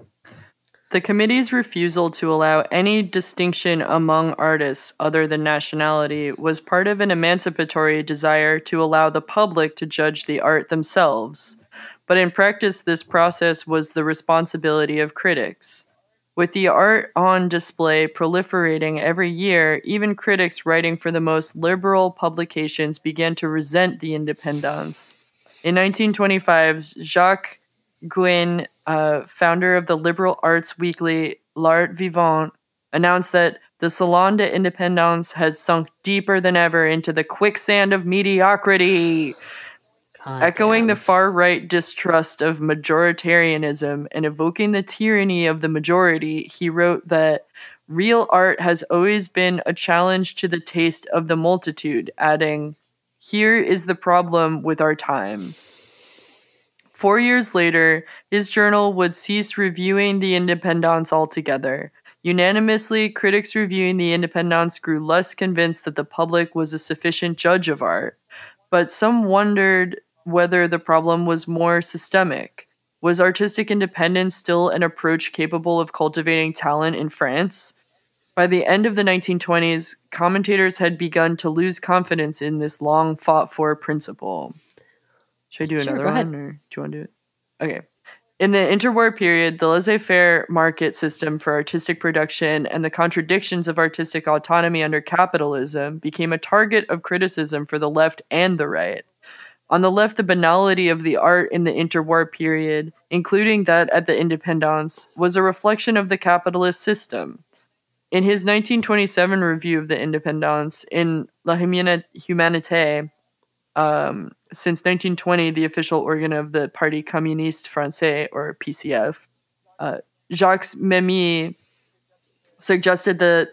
The committee's refusal to allow any distinction among artists other than nationality was part of an emancipatory desire to allow the public to judge the art themselves. But in practice, this process was the responsibility of critics. With the art on display proliferating every year, even critics writing for the most liberal publications began to resent the independence. In 1925, Jacques Guenne, uh, founder of the liberal arts weekly L'Art Vivant, announced that the Salon des Indépendants has sunk deeper than ever into the quicksand of mediocrity. God Echoing the far right distrust of majoritarianism and evoking the tyranny of the majority, he wrote that real art has always been a challenge to the taste of the multitude, adding, Here is the problem with our times. Four years later, his journal would cease reviewing the Independence altogether. Unanimously, critics reviewing the Independence grew less convinced that the public was a sufficient judge of art. But some wondered whether the problem was more systemic. Was artistic independence still an approach capable of cultivating talent in France? By the end of the 1920s, commentators had begun to lose confidence in this long fought for principle. Should I do Sure, another go ahead. one, or do you want to do it? Okay. In the interwar period, the laissez faire market system for artistic production and the contradictions of artistic autonomy under capitalism became a target of criticism for the left and the right. On the left, the banality of the art in the interwar period, including that at the Independence, was a reflection of the capitalist system. In his 1927 review of the Independence in La Humanité, um, since 1920, the official organ of the Parti Communiste Français, or PCF, uh, Jacques Memmi suggested that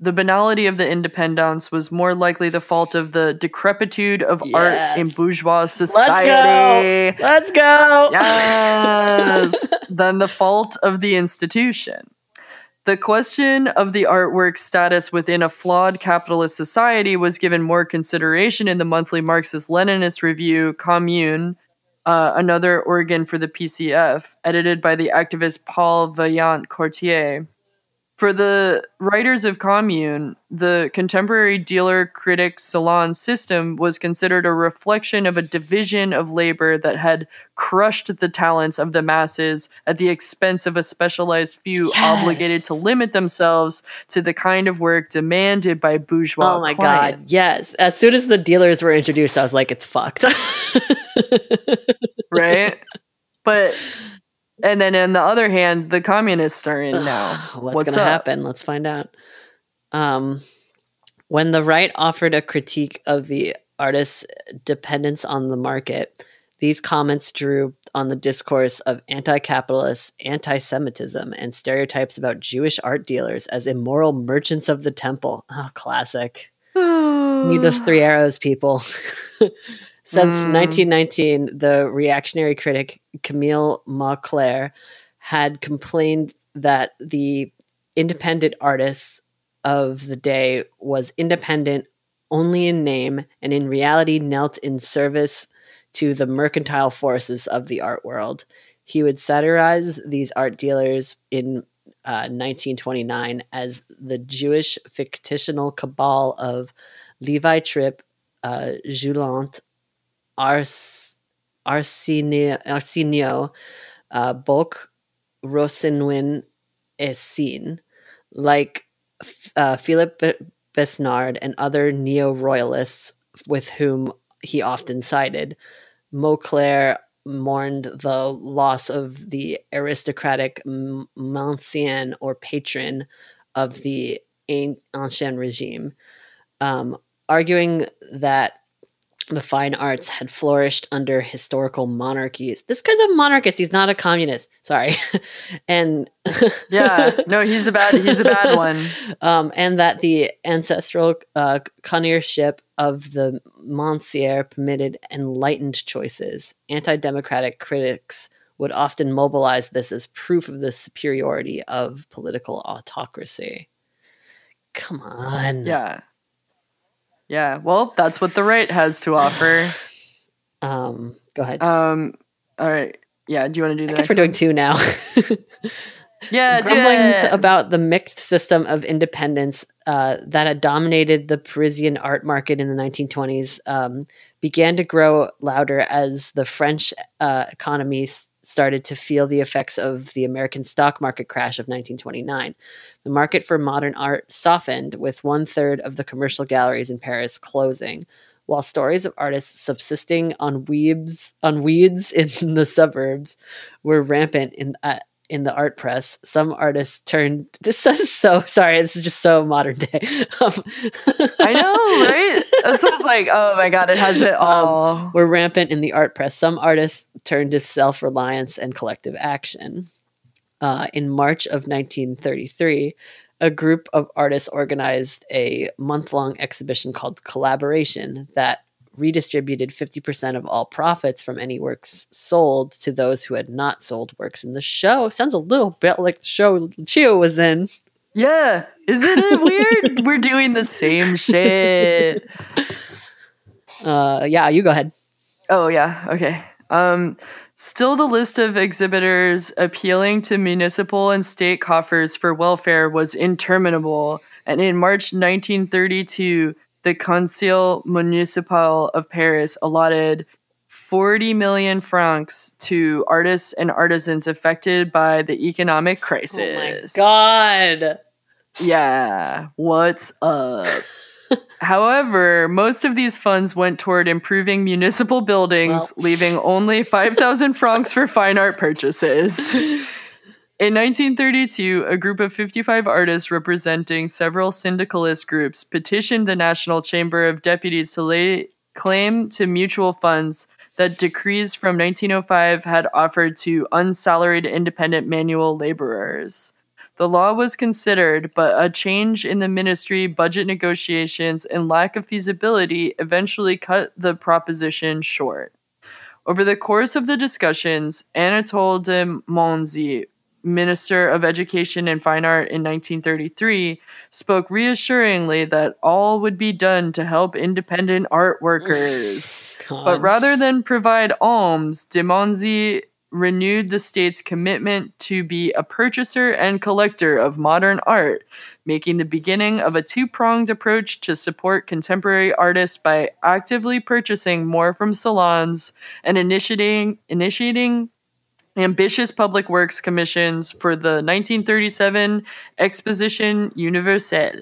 the banality of the independence was more likely the fault of the decrepitude of art in Yes. bourgeois Let's society go. Let's go. yes, than the fault of the institution. The question of the artwork's status within a flawed capitalist society was given more consideration in the monthly Marxist Leninist review, Commune, uh, another organ for the PCF, edited by the activist Paul Vaillant Couturier. For the writers of Commune, the contemporary dealer critic salon system was considered a reflection of a division of labor that had crushed the talents of the masses at the expense of a specialized few Yes. obligated to limit themselves to the kind of work demanded by bourgeois Oh my god. Yes. As soon as the dealers were introduced, I was like, it's fucked. right? But and then on the other hand, the communists are in now. What's, What's going to happen? Let's find out. Um, when the right offered a critique of the artist's dependence on the market, these comments drew on the discourse of anti capitalist, anti Semitism, and stereotypes about Jewish art dealers as immoral merchants of the temple. Oh, classic. Need those three arrows, people. Since Mm. 1919, the reactionary critic Camille Mauclair had complained that the independent artists of the day was independent only in name and in reality knelt in service to the mercantile forces of the art world. He would satirize these art dealers in uh, 1929 as the Jewish fictional cabal of Levi Tripp, uh, Joulant, Ars, Arsenio, Arsenio uh, Bok, Rosenwin, Essene. Like uh, Philip Besnard and other neo royalists with whom he often sided, Mauclair mourned the loss of the aristocratic mancien or patron of the an- ancien regime, um, arguing that the fine arts had flourished under historical monarchies. This guy's a monarchist. He's not a communist. Sorry. and yeah, no, he's a bad he's a bad one. um, and that the ancestral uh, connoisseurship of the Monsieur permitted enlightened choices. Anti democratic critics would often mobilize this as proof of the superiority of political autocracy. Come on. Yeah. Yeah. Well, that's what the right has to offer. Um, go ahead. Um. All right. Yeah. Do you want to do I that? guess we're doing two now. Yeah. grumblings about the mixed system of independence uh, that had dominated the Parisian art market in the 1920s um, began to grow louder as the French uh, economy started to feel the effects of the American stock market crash of 1929. The market for modern art softened, with one third of the commercial galleries in Paris closing. While stories of artists subsisting on weeds on weeds in the suburbs were rampant in uh, in the art press, some artists turned. This is so sorry. This is just so modern day. Um, I know, right? That's what it's like. Oh my god, it has it all. We're rampant in the art press. Some artists turned to self reliance and collective action. Uh, in March of 1933, a group of artists organized a month long exhibition called Collaboration that redistributed 50% of all profits from any works sold to those who had not sold works in the show. Sounds a little bit like the show Chio was in. yeah, isn't it weird? We're doing the same shit. Uh, yeah, you go ahead. Oh yeah, okay. Um still the list of exhibitors appealing to municipal and state coffers for welfare was interminable, and in March 1932, the Conseil Municipal of Paris allotted 40 million francs to artists and artisans affected by the economic crisis. Oh my god. Yeah, what's up? However, most of these funds went toward improving municipal buildings, Well. leaving only 5,000 francs for fine art purchases. In 1932, a group of 55 artists representing several syndicalist groups petitioned the National Chamber of Deputies to lay claim to mutual funds that decrees from 1905 had offered to unsalaried independent manual laborers. The law was considered, but a change in the ministry, budget negotiations, and lack of feasibility eventually cut the proposition short. Over the course of the discussions, Anatole de Monzie, Minister of Education and Fine Art in 1933, spoke reassuringly that all would be done to help independent art workers. But rather than provide alms, de Monzie renewed the state's commitment to be a purchaser and collector of modern art, making the beginning of a two pronged approach to support contemporary artists by actively purchasing more from salons and initiating, initiating ambitious public works commissions for the 1937 Exposition Universelle.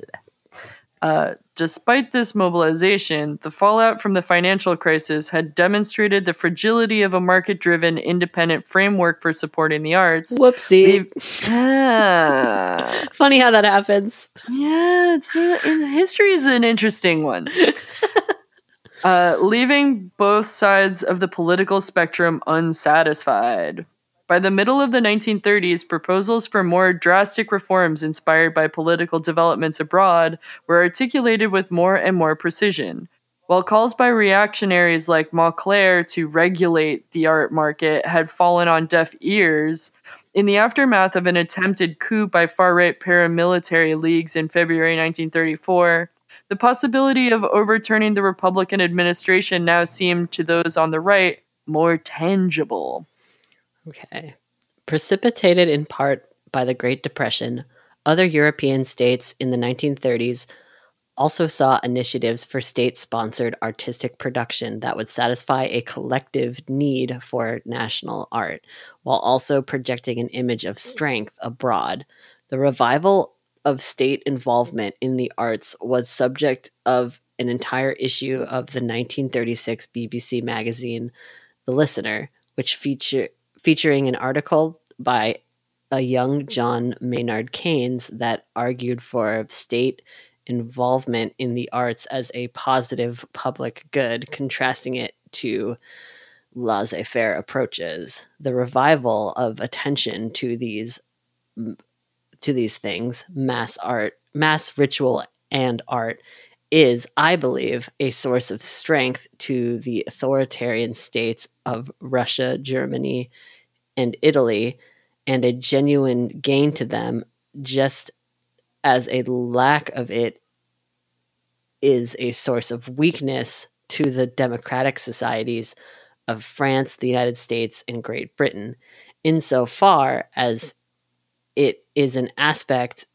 Uh, despite this mobilization, the fallout from the financial crisis had demonstrated the fragility of a market driven independent framework for supporting the arts. Whoopsie. Yeah, Funny how that happens. yeah it's, uh, in- history is an interesting one. Uh, leaving both sides of the political spectrum unsatisfied. By the middle of the 1930s, proposals for more drastic reforms inspired by political developments abroad were articulated with more and more precision. While calls by reactionaries like Mauclair to regulate the art market had fallen on deaf ears, in the aftermath of an attempted coup by far right paramilitary leagues in February 1934, the possibility of overturning the Republican administration now seemed to those on the right more tangible. Okay. Precipitated in part by the Great Depression, other European states in the 1930s also saw initiatives for state sponsored artistic production that would satisfy a collective need for national art, while also projecting an image of strength abroad. The revival of state involvement in the arts was subject of an entire issue of the 1936 BBC magazine The Listener, which feature featuring an article by a young John Maynard Keynes that argued for state involvement in the arts as a positive public good, contrasting it to laissez faire approaches. The revival of attention to these to these things, mass art, mass ritual and art is, I believe, a source of strength to the authoritarian states of Russia, Germany, and Italy and a genuine gain to them, just as a lack of it is a source of weakness to the democratic societies of France, the United States, and Great Britain, insofar as it is an aspect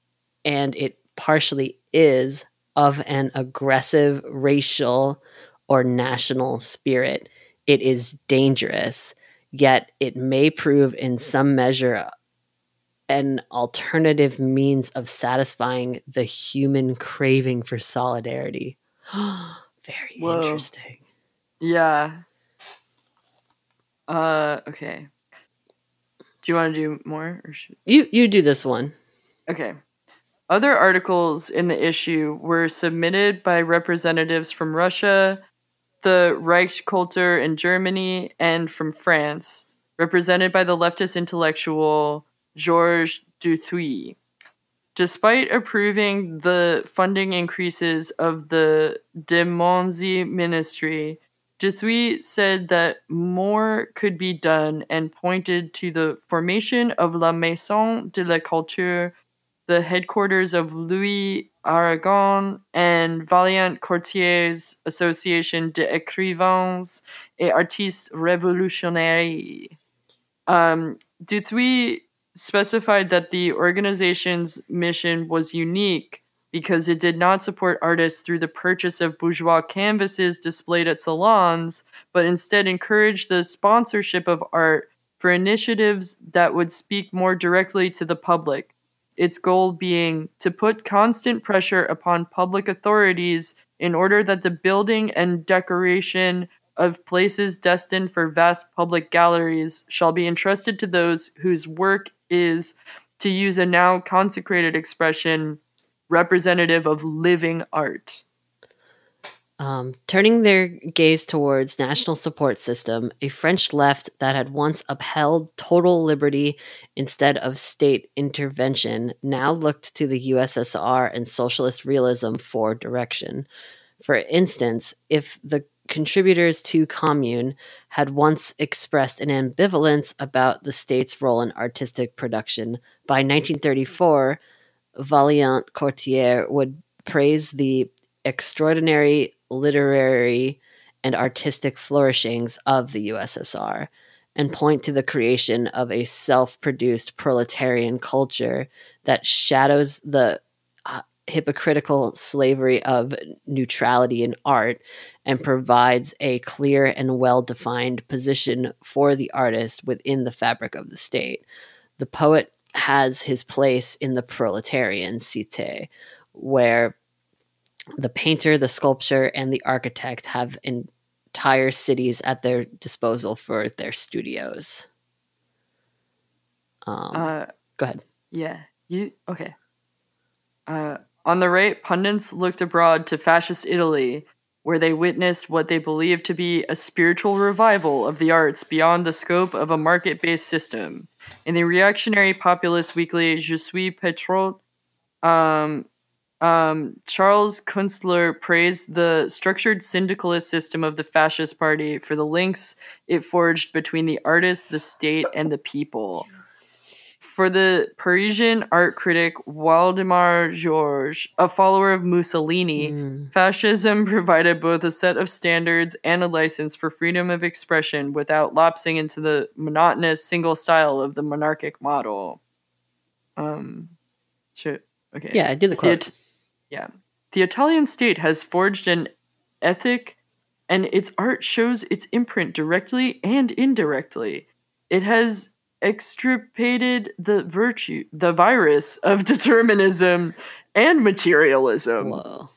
and it partially is of an aggressive racial or national spirit. It is dangerous, yet it may prove in some measure an alternative means of satisfying the human craving for solidarity. Very Whoa. interesting. Yeah. Uh okay. Do you want to do more or should You you do this one. Okay. Other articles in the issue were submitted by representatives from Russia, the Reichskultur in Germany, and from France, represented by the leftist intellectual Georges Duthuit. Despite approving the funding increases of the de Monzie ministry, Duthuit said that more could be done and pointed to the formation of La Maison de la Culture, the headquarters of Louis Aragon and Vaillant Couturier's Association d'écrivains et artistes révolutionnaires. Um, Duthuit specified that the organization's mission was unique because it did not support artists through the purchase of bourgeois canvases displayed at salons, but instead encouraged the sponsorship of art for initiatives that would speak more directly to the public. Its goal being to put constant pressure upon public authorities in order that the building and decoration of places destined for vast public galleries shall be entrusted to those whose work is, to use a now consecrated expression, representative of living art. Um, turning their gaze towards national support system, a French left that had once upheld total liberty instead of state intervention now looked to the USSR and socialist realism for direction. For instance, if the contributors to Commune had once expressed an ambivalence about the state's role in artistic production, by 1934, Vaillant Couturier would praise the extraordinary literary and artistic flourishings of the USSR and point to the creation of a self produced proletarian culture that shadows the uh, hypocritical slavery of neutrality in art and provides a clear and well defined position for the artist within the fabric of the state. The poet has his place in the proletarian cité, where the painter, the sculptor, and the architect have entire cities at their disposal for their studios. Um, Uh, go ahead. yeah, you okay. Uh, on the right, pundits looked abroad to fascist Italy, where they witnessed what they believed to be a spiritual revival of the arts beyond the scope of a market based system. In the reactionary populist weekly Je suis patriote, um, um, Charles Kunstler praised the structured syndicalist system of the fascist party for the links it forged between the artists, the state, and the people. For the Parisian art critic Waldemar George, a follower of Mussolini, Mm. fascism provided both a set of standards and a license for freedom of expression without lapsing into the monotonous single style of the monarchic model. Um, should, okay. Yeah, I did the quote. It- yeah. The Italian state has forged an ethic, and its art shows its imprint directly and indirectly. It has extirpated the virtue, the virus of determinism and materialism. Whoa.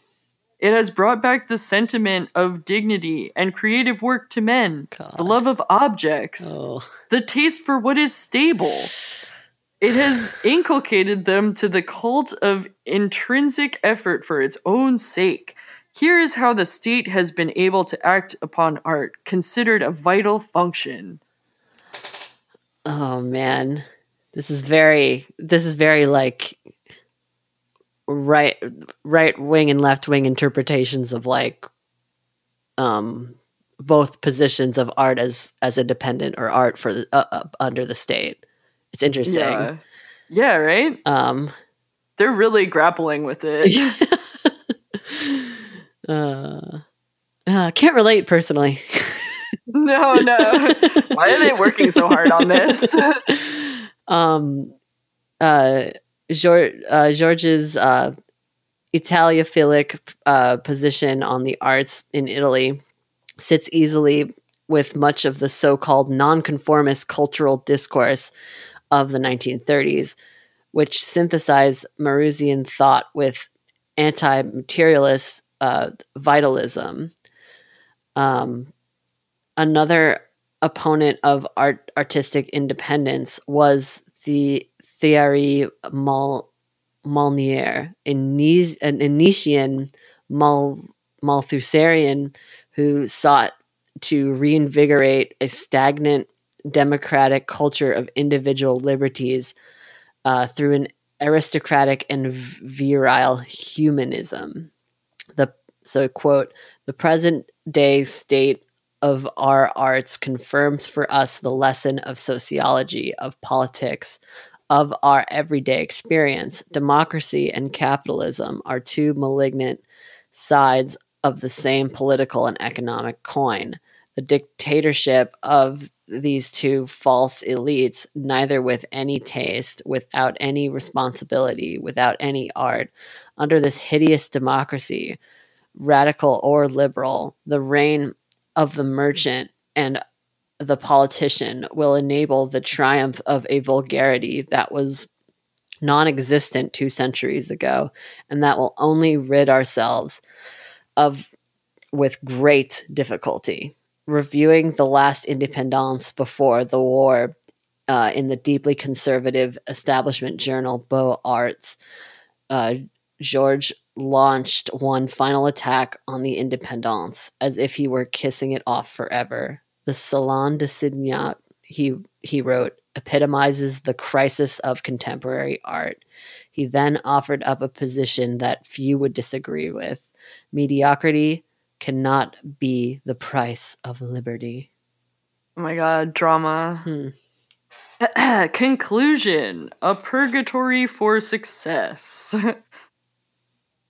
It has brought back the sentiment of dignity and creative work to men, God. the love of objects, Oh. the taste for what is stable. It has inculcated them to the cult of intrinsic effort for its own sake. Here is how the state has been able to act upon art, considered a vital function. Oh man, this is very this is very like right right wing and left wing interpretations of like um both positions of art as as independent or art for the, uh, uh, under the state. It's interesting. Yeah. Yeah, right? Um, They're really grappling with it. uh, uh, can't relate personally. no, no. Why are they working so hard on this? um, uh, George, uh, George's uh, Italophilic uh, position on the arts in Italy sits easily with much of the so-called nonconformist cultural discourse of the 1930s, which synthesized Maurrassian thought with anti-materialist uh, vitalism. Um, another opponent of art artistic independence was the Thierry Mal, Maulnier, an Anician Mal, Malthusarian who sought to reinvigorate a stagnant democratic culture of individual liberties uh, through an aristocratic and virile humanism. The so quote the present day state of our arts confirms for us the lesson of sociology, of politics, of our everyday experience. Democracy and capitalism are two malignant sides of the same political and economic coin. The dictatorship of these two false elites, neither with any taste, without any responsibility, without any art, under this hideous democracy, radical or liberal, the reign of the merchant and the politician will enable the triumph of a vulgarity that was non existent two centuries ago, and that will only rid ourselves of with great difficulty. Reviewing the last independence before the war uh, in the deeply conservative establishment journal Beaux Arts, uh, George launched one final attack on the independence as if he were kissing it off forever. The Salon de Signac, he, he wrote, epitomizes the crisis of contemporary art. He then offered up a position that few would disagree with. Mediocrity cannot be the price of liberty. Oh my god, drama. Hmm. Conclusion A purgatory for success.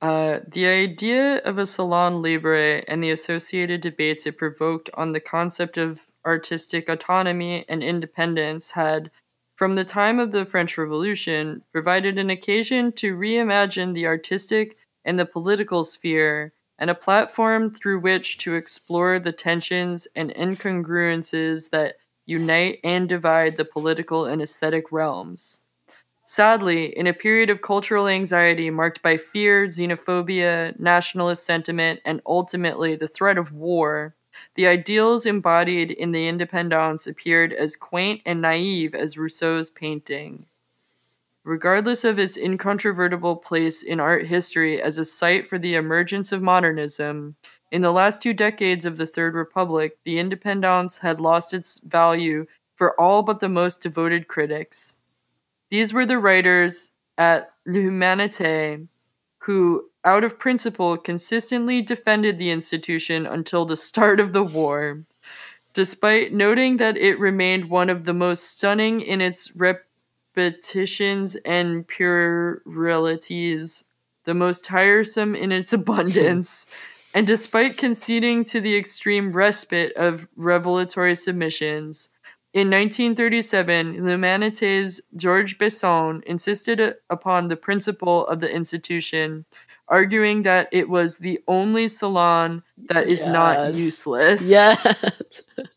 Uh, the idea of a salon libre and the associated debates it provoked on the concept of artistic autonomy and independence had, from the time of the French Revolution, provided an occasion to reimagine the artistic and the political sphere and a platform through which to explore the tensions and incongruences that unite and divide the political and aesthetic realms. Sadly, in a period of cultural anxiety marked by fear, xenophobia, nationalist sentiment, and ultimately the threat of war, the ideals embodied in the Independence appeared as quaint and naive as Rousseau's painting. Regardless of its incontrovertible place in art history as a site for the emergence of modernism, in the last two decades of the Third Republic, the Independence had lost its value for all but the most devoted critics. These were the writers at L'Humanité who, out of principle, consistently defended the institution until the start of the war, despite noting that it remained one of the most stunning in its repetitions and puerilities, the most tiresome in its abundance. and despite conceding to the extreme respite of revelatory submissions, in 1937, L'Humanité's Georges Besson insisted upon the principle of the institution, arguing that it was the only salon that is not useless. Yeah.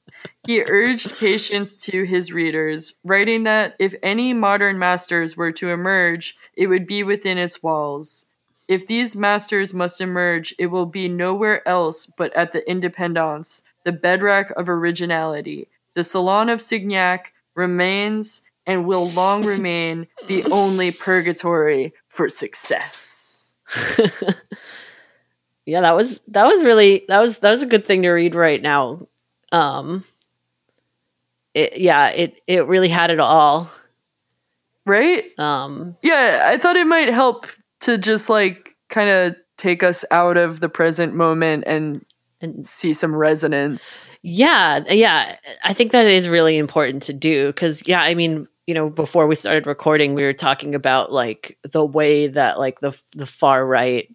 He urged patience to his readers, writing that if any modern masters were to emerge, it would be within its walls. If these masters must emerge, it will be nowhere else but at the Independence, the bedrock of originality. The Salon of Signac remains and will long remain the only purgatory for success. yeah, that was that was really that was that was a good thing to read right now. Um it, yeah, it it really had it all. Right? Um Yeah, I thought it might help to just like kind of take us out of the present moment and and see some resonance. Yeah, yeah. I think that is really important to do because, yeah, I mean, you know, before we started recording, we were talking about like the way that like the the far right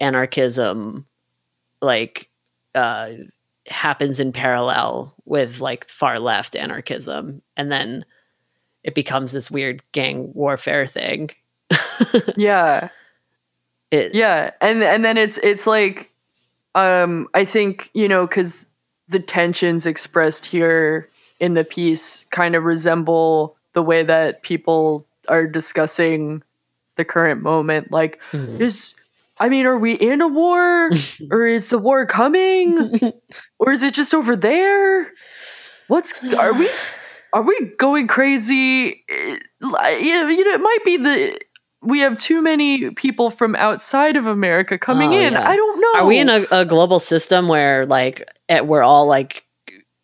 anarchism, like, uh, happens in parallel with like far left anarchism, and then it becomes this weird gang warfare thing. yeah, it, yeah, and and then it's it's like um, I think you know because the tensions expressed here in the piece kind of resemble the way that people are discussing the current moment. Like, Mhm. is I mean, are we in a war, or is the war coming, or is it just over there? What's are we? Are we going crazy? Eh, You know, you know, it might be the we have too many people from outside of America coming Oh, in. yeah. I don't know. Are we in a, a global system where like at, we're all like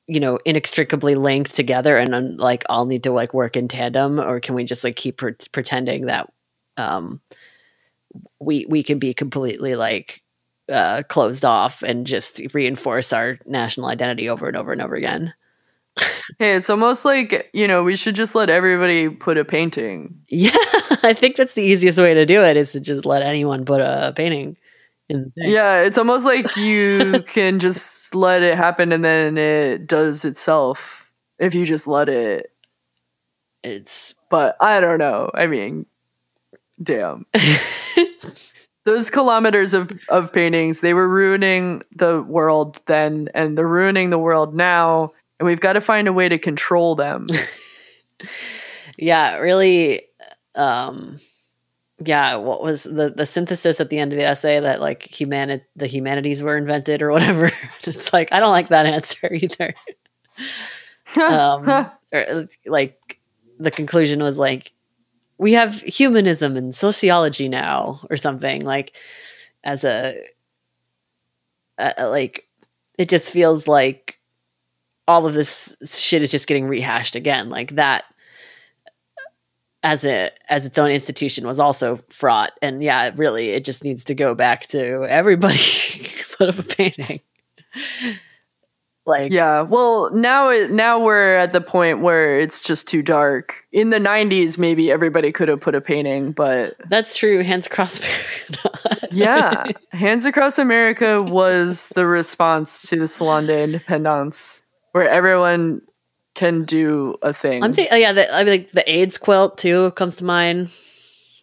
you know inextricably linked together and um, like all need to like work in tandem or can we just like keep pre- pretending that um we we can be completely like uh closed off and just reinforce our national identity over and over and over again Hey, it's almost like you know we should just let everybody put a painting. yeah i think that's the easiest way to do it is to just let anyone put a painting in. Yeah, it's almost like you can just let it happen and then it does itself if you just let it. it's But I don't know. I mean, damn. Those kilometers of, of paintings, they were ruining the world then, and they're ruining the world now. And we've got to find a way to control them. yeah really um yeah what was the the synthesis at the end of the essay that like humanity the humanities were invented or whatever it's like i don't like that answer either um or like the conclusion was like we have humanism and sociology now or something like as a, a like it just feels like all of this shit is just getting rehashed again like that uh, as a as its own institution was also fraught. And yeah really it just needs to go back to everybody put up a painting like Yeah, well, now it, now we're at the point where it's just too dark. In the '90s, maybe everybody could have put a painting, but that's true hands across America. yeah, Hands Across America was the response to the Salon de Independence, where everyone can do a thing. i'm thinking oh, yeah the, i mean like the aids quilt too comes to mind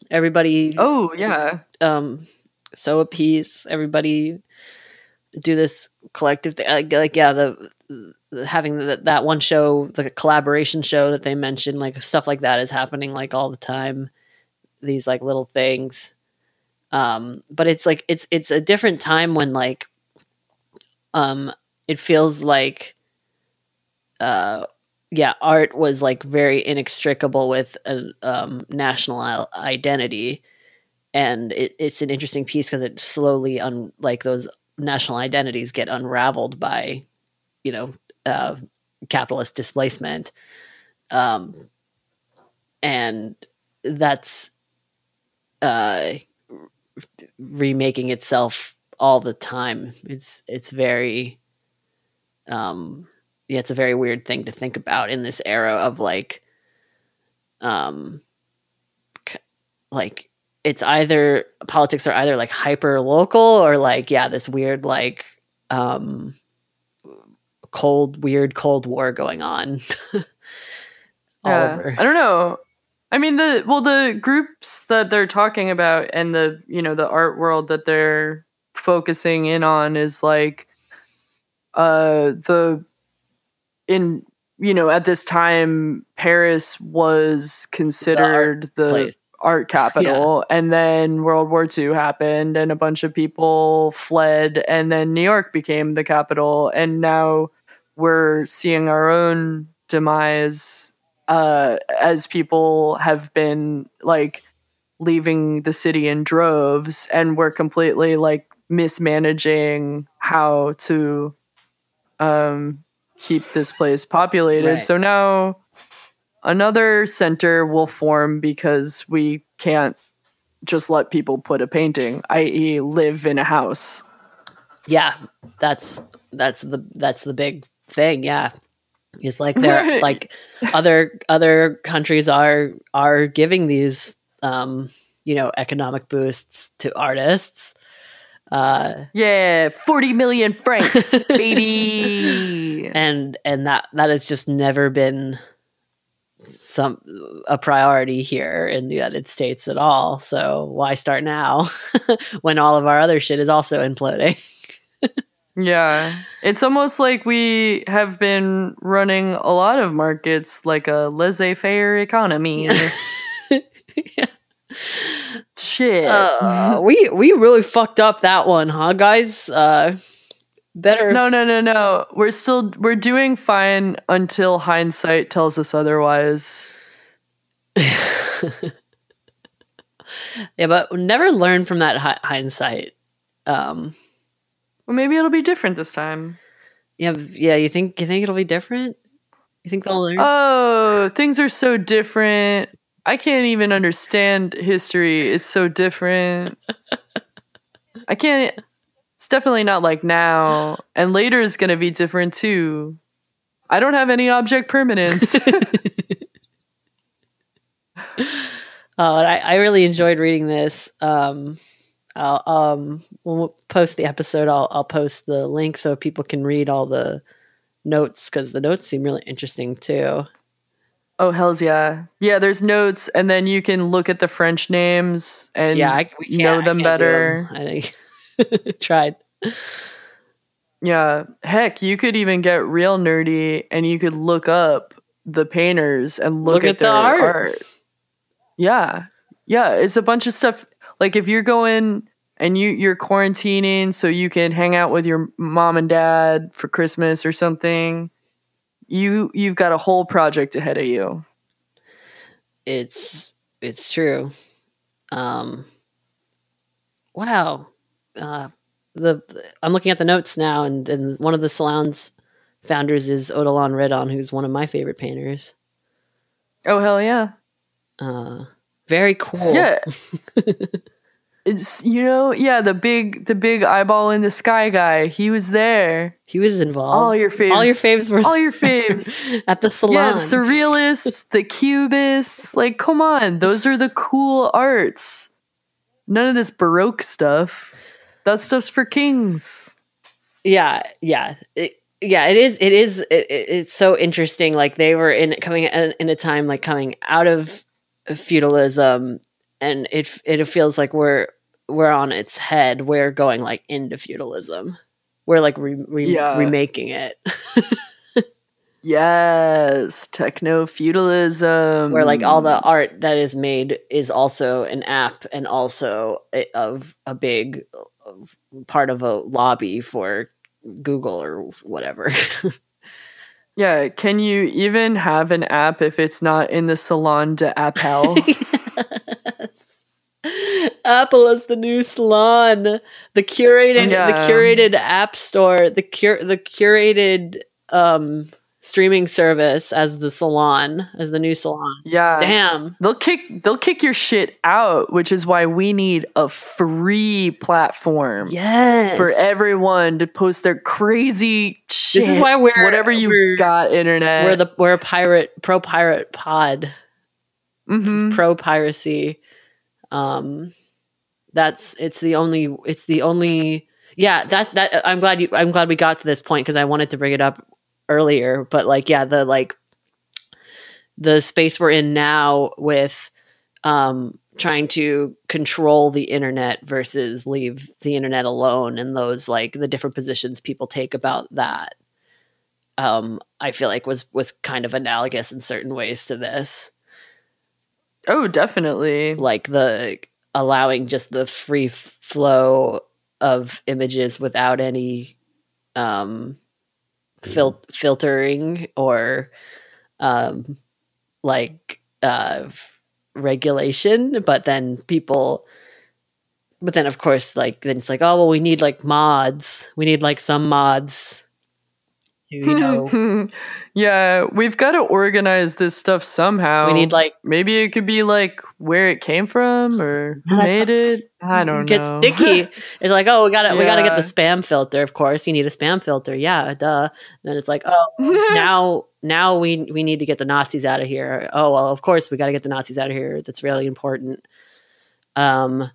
everybody oh yeah, um sew a piece everybody do this collective thing like, yeah the, the having the, that one show the collaboration show that they mentioned like stuff like that is happening like all the time these like little things. Um but it's like it's it's a different time when like um it feels like uh yeah art was like very inextricable with a um national identity. And it, it's an interesting piece because it slowly un like those national identities get unraveled by you know uh, capitalist displacement. Um, and that's uh, remaking itself all the time. It's it's very um yeah it's a very weird thing to think about in this era of like um like it's either politics are either like hyper local or like yeah this weird like um cold weird cold war going on all yeah. over I don't know. I mean the well the groups that they're talking about and the you know the art world that they're focusing in on is like uh the in you know at this time Paris was considered the, place. Art capital and then World War II happened and a bunch of people fled and then New York became the capital and now we're seeing our own demise uh, as people have been like leaving the city in droves and we're completely like mismanaging how to um, keep this place populated. Right. So now another center will form because we can't just let people put a painting, i.e., live in a house. yeah, that's that's the that's the big thing. Yeah, it's like they're like other other countries are are giving these um, you know economic boosts to artists. Uh, Yeah, 40 million francs, baby. and and that that has just never been some a priority here in the United States at all. So why start now when all of our other shit is also imploding? Yeah. It's almost like we have been running a lot of markets like a laissez faire economy. Shit. Uh, we we really fucked up that one, huh, guys? Uh, better. no, no, no, no. We're still we're doing fine until hindsight tells us otherwise. yeah, but never learn from that hi- hindsight. Um, Well, maybe it'll be different this time. yeah, yeah. You think you think it'll be different? You think they'll learn? Oh, things are so different. I can't even understand history. It's so different. I can't. It's definitely not like now. And later is going to be different too. I don't have any object permanence. Oh, and I, I really enjoyed reading this. Um, I'll, um, when we post the episode, I'll, I'll post the link so people can read all the notes because the notes seem really interesting too. oh, hells yeah. Yeah, there's notes, and then you can look at the French names and yeah, I know I them do better. them. I tried. Yeah. Heck, you could even get real nerdy and you could look up the painters and look, Look at, at the their art. art. Yeah. Yeah. It's a bunch of stuff. Like if you're going and you, you're quarantining so you can hang out with your mom and dad for Christmas or something, you you've got a whole project ahead of you. It's it's true. Um, wow. Uh, the I'm looking at the notes now, and, and one of the salon's founders is Odilon Redon, who's one of my favorite painters. Oh hell yeah. Uh, very cool. Yeah. it's you know, yeah, the big the big eyeball in the sky guy, he was there. he was involved. All your faves. all your faves were All your faves. at the salon. Yeah, the surrealists, the cubists, like come on, those are the cool arts. None of this baroque stuff. That stuff's for kings. yeah yeah it, yeah it is it is it, it- it's so interesting like they were in coming in, in a time like coming out of feudalism and it it feels like we're we're on its head we're going like into feudalism we're like re, re, Yeah. remaking it Yes, techno feudalism. where like all the art that is made is also an app and also a, of a big of part of a lobby for google or whatever Yeah, can you even have an app if it's not in the Salon de Appel? Apple is the new salon. The curated Yeah. the curated app store, the cur the curated um streaming service as the salon, as the new salon. yeah. Damn. They'll kick they'll kick your shit out, which is why we need a free platform. Yes. for everyone to post their crazy shit. This is why we're whatever you got internet. we're the we're a pirate pro pirate pod. Mhm. Pro piracy. Um that's it's the only it's the only yeah, that that I'm glad you I'm glad we got to this point because I wanted to bring it up earlier, but like yeah, the like the space we're in now with um trying to control the internet versus leave the internet alone and those like the different positions people take about that um i feel like was was kind of analogous in certain ways to this Oh, definitely. like the allowing just the free flow of images without any um fil- filtering or um like uh regulation but then people but then of course like then it's like oh well we need like mods we need like some mods to, you know, yeah, we've got to organize this stuff somehow. we need like maybe it could be like where it came from or who That's- made it. I don't know. sticky. it's like, oh, we gotta we gotta get the spam filter. Of course, you need a spam filter. Yeah, duh. then it's like, oh, now now we we need to get the Nazis out of here. Oh well, of course we got to get the Nazis out of here. That's really important. Um,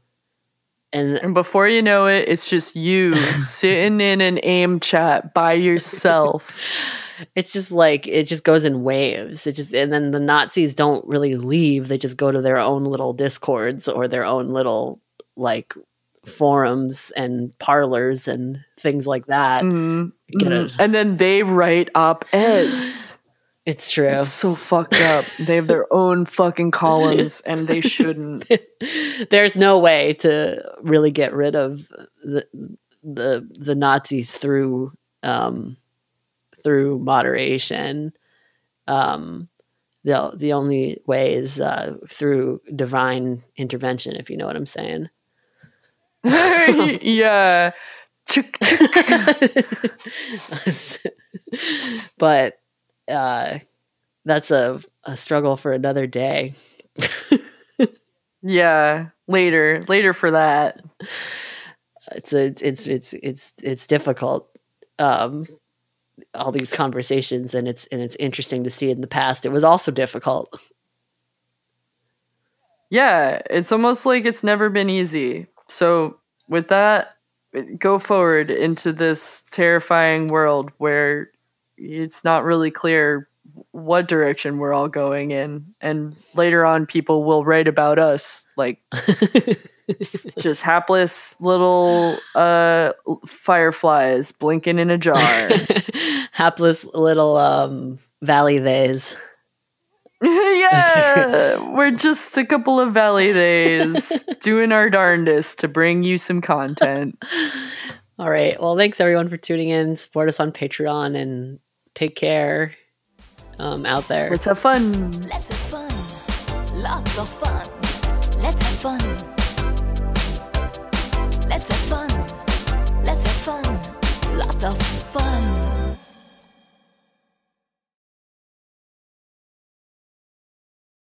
and and before you know it, it's just you sitting in an aim chat by yourself. it's just like it just goes in waves. It just and then the Nazis don't really leave. They just go to their own little discords or their own little like forums and parlors and things like that. Mm, Get mm. it. And then they write op eds. It's true. It's so fucked up. They have their own fucking columns and they shouldn't. There's no way to really get rid of the the the Nazis through um through moderation. Um the the only way is uh, through divine intervention, if you know what I'm saying. yeah. But uh, that's a, a struggle for another day. Yeah. Later. Later for that. It's a, it's it's it's it's difficult. Um, all these conversations, and it's and it's interesting to see in the past. It was also difficult. Yeah. It's almost like it's never been easy. So, with that, go forward into this terrifying world where it's not really clear what direction we're all going in. And later on, people will write about us like just hapless little uh, fireflies blinking in a jar. Hapless little um, valley vase. yeah, we're just a couple of valley days doing our darndest to bring you some content. All right. Well, thanks everyone for tuning in. Support us on Patreon and take care um, out there. Let's have fun. Let's have fun. Lots of fun. Let's have fun. Let's have fun. Let's have fun. Lots of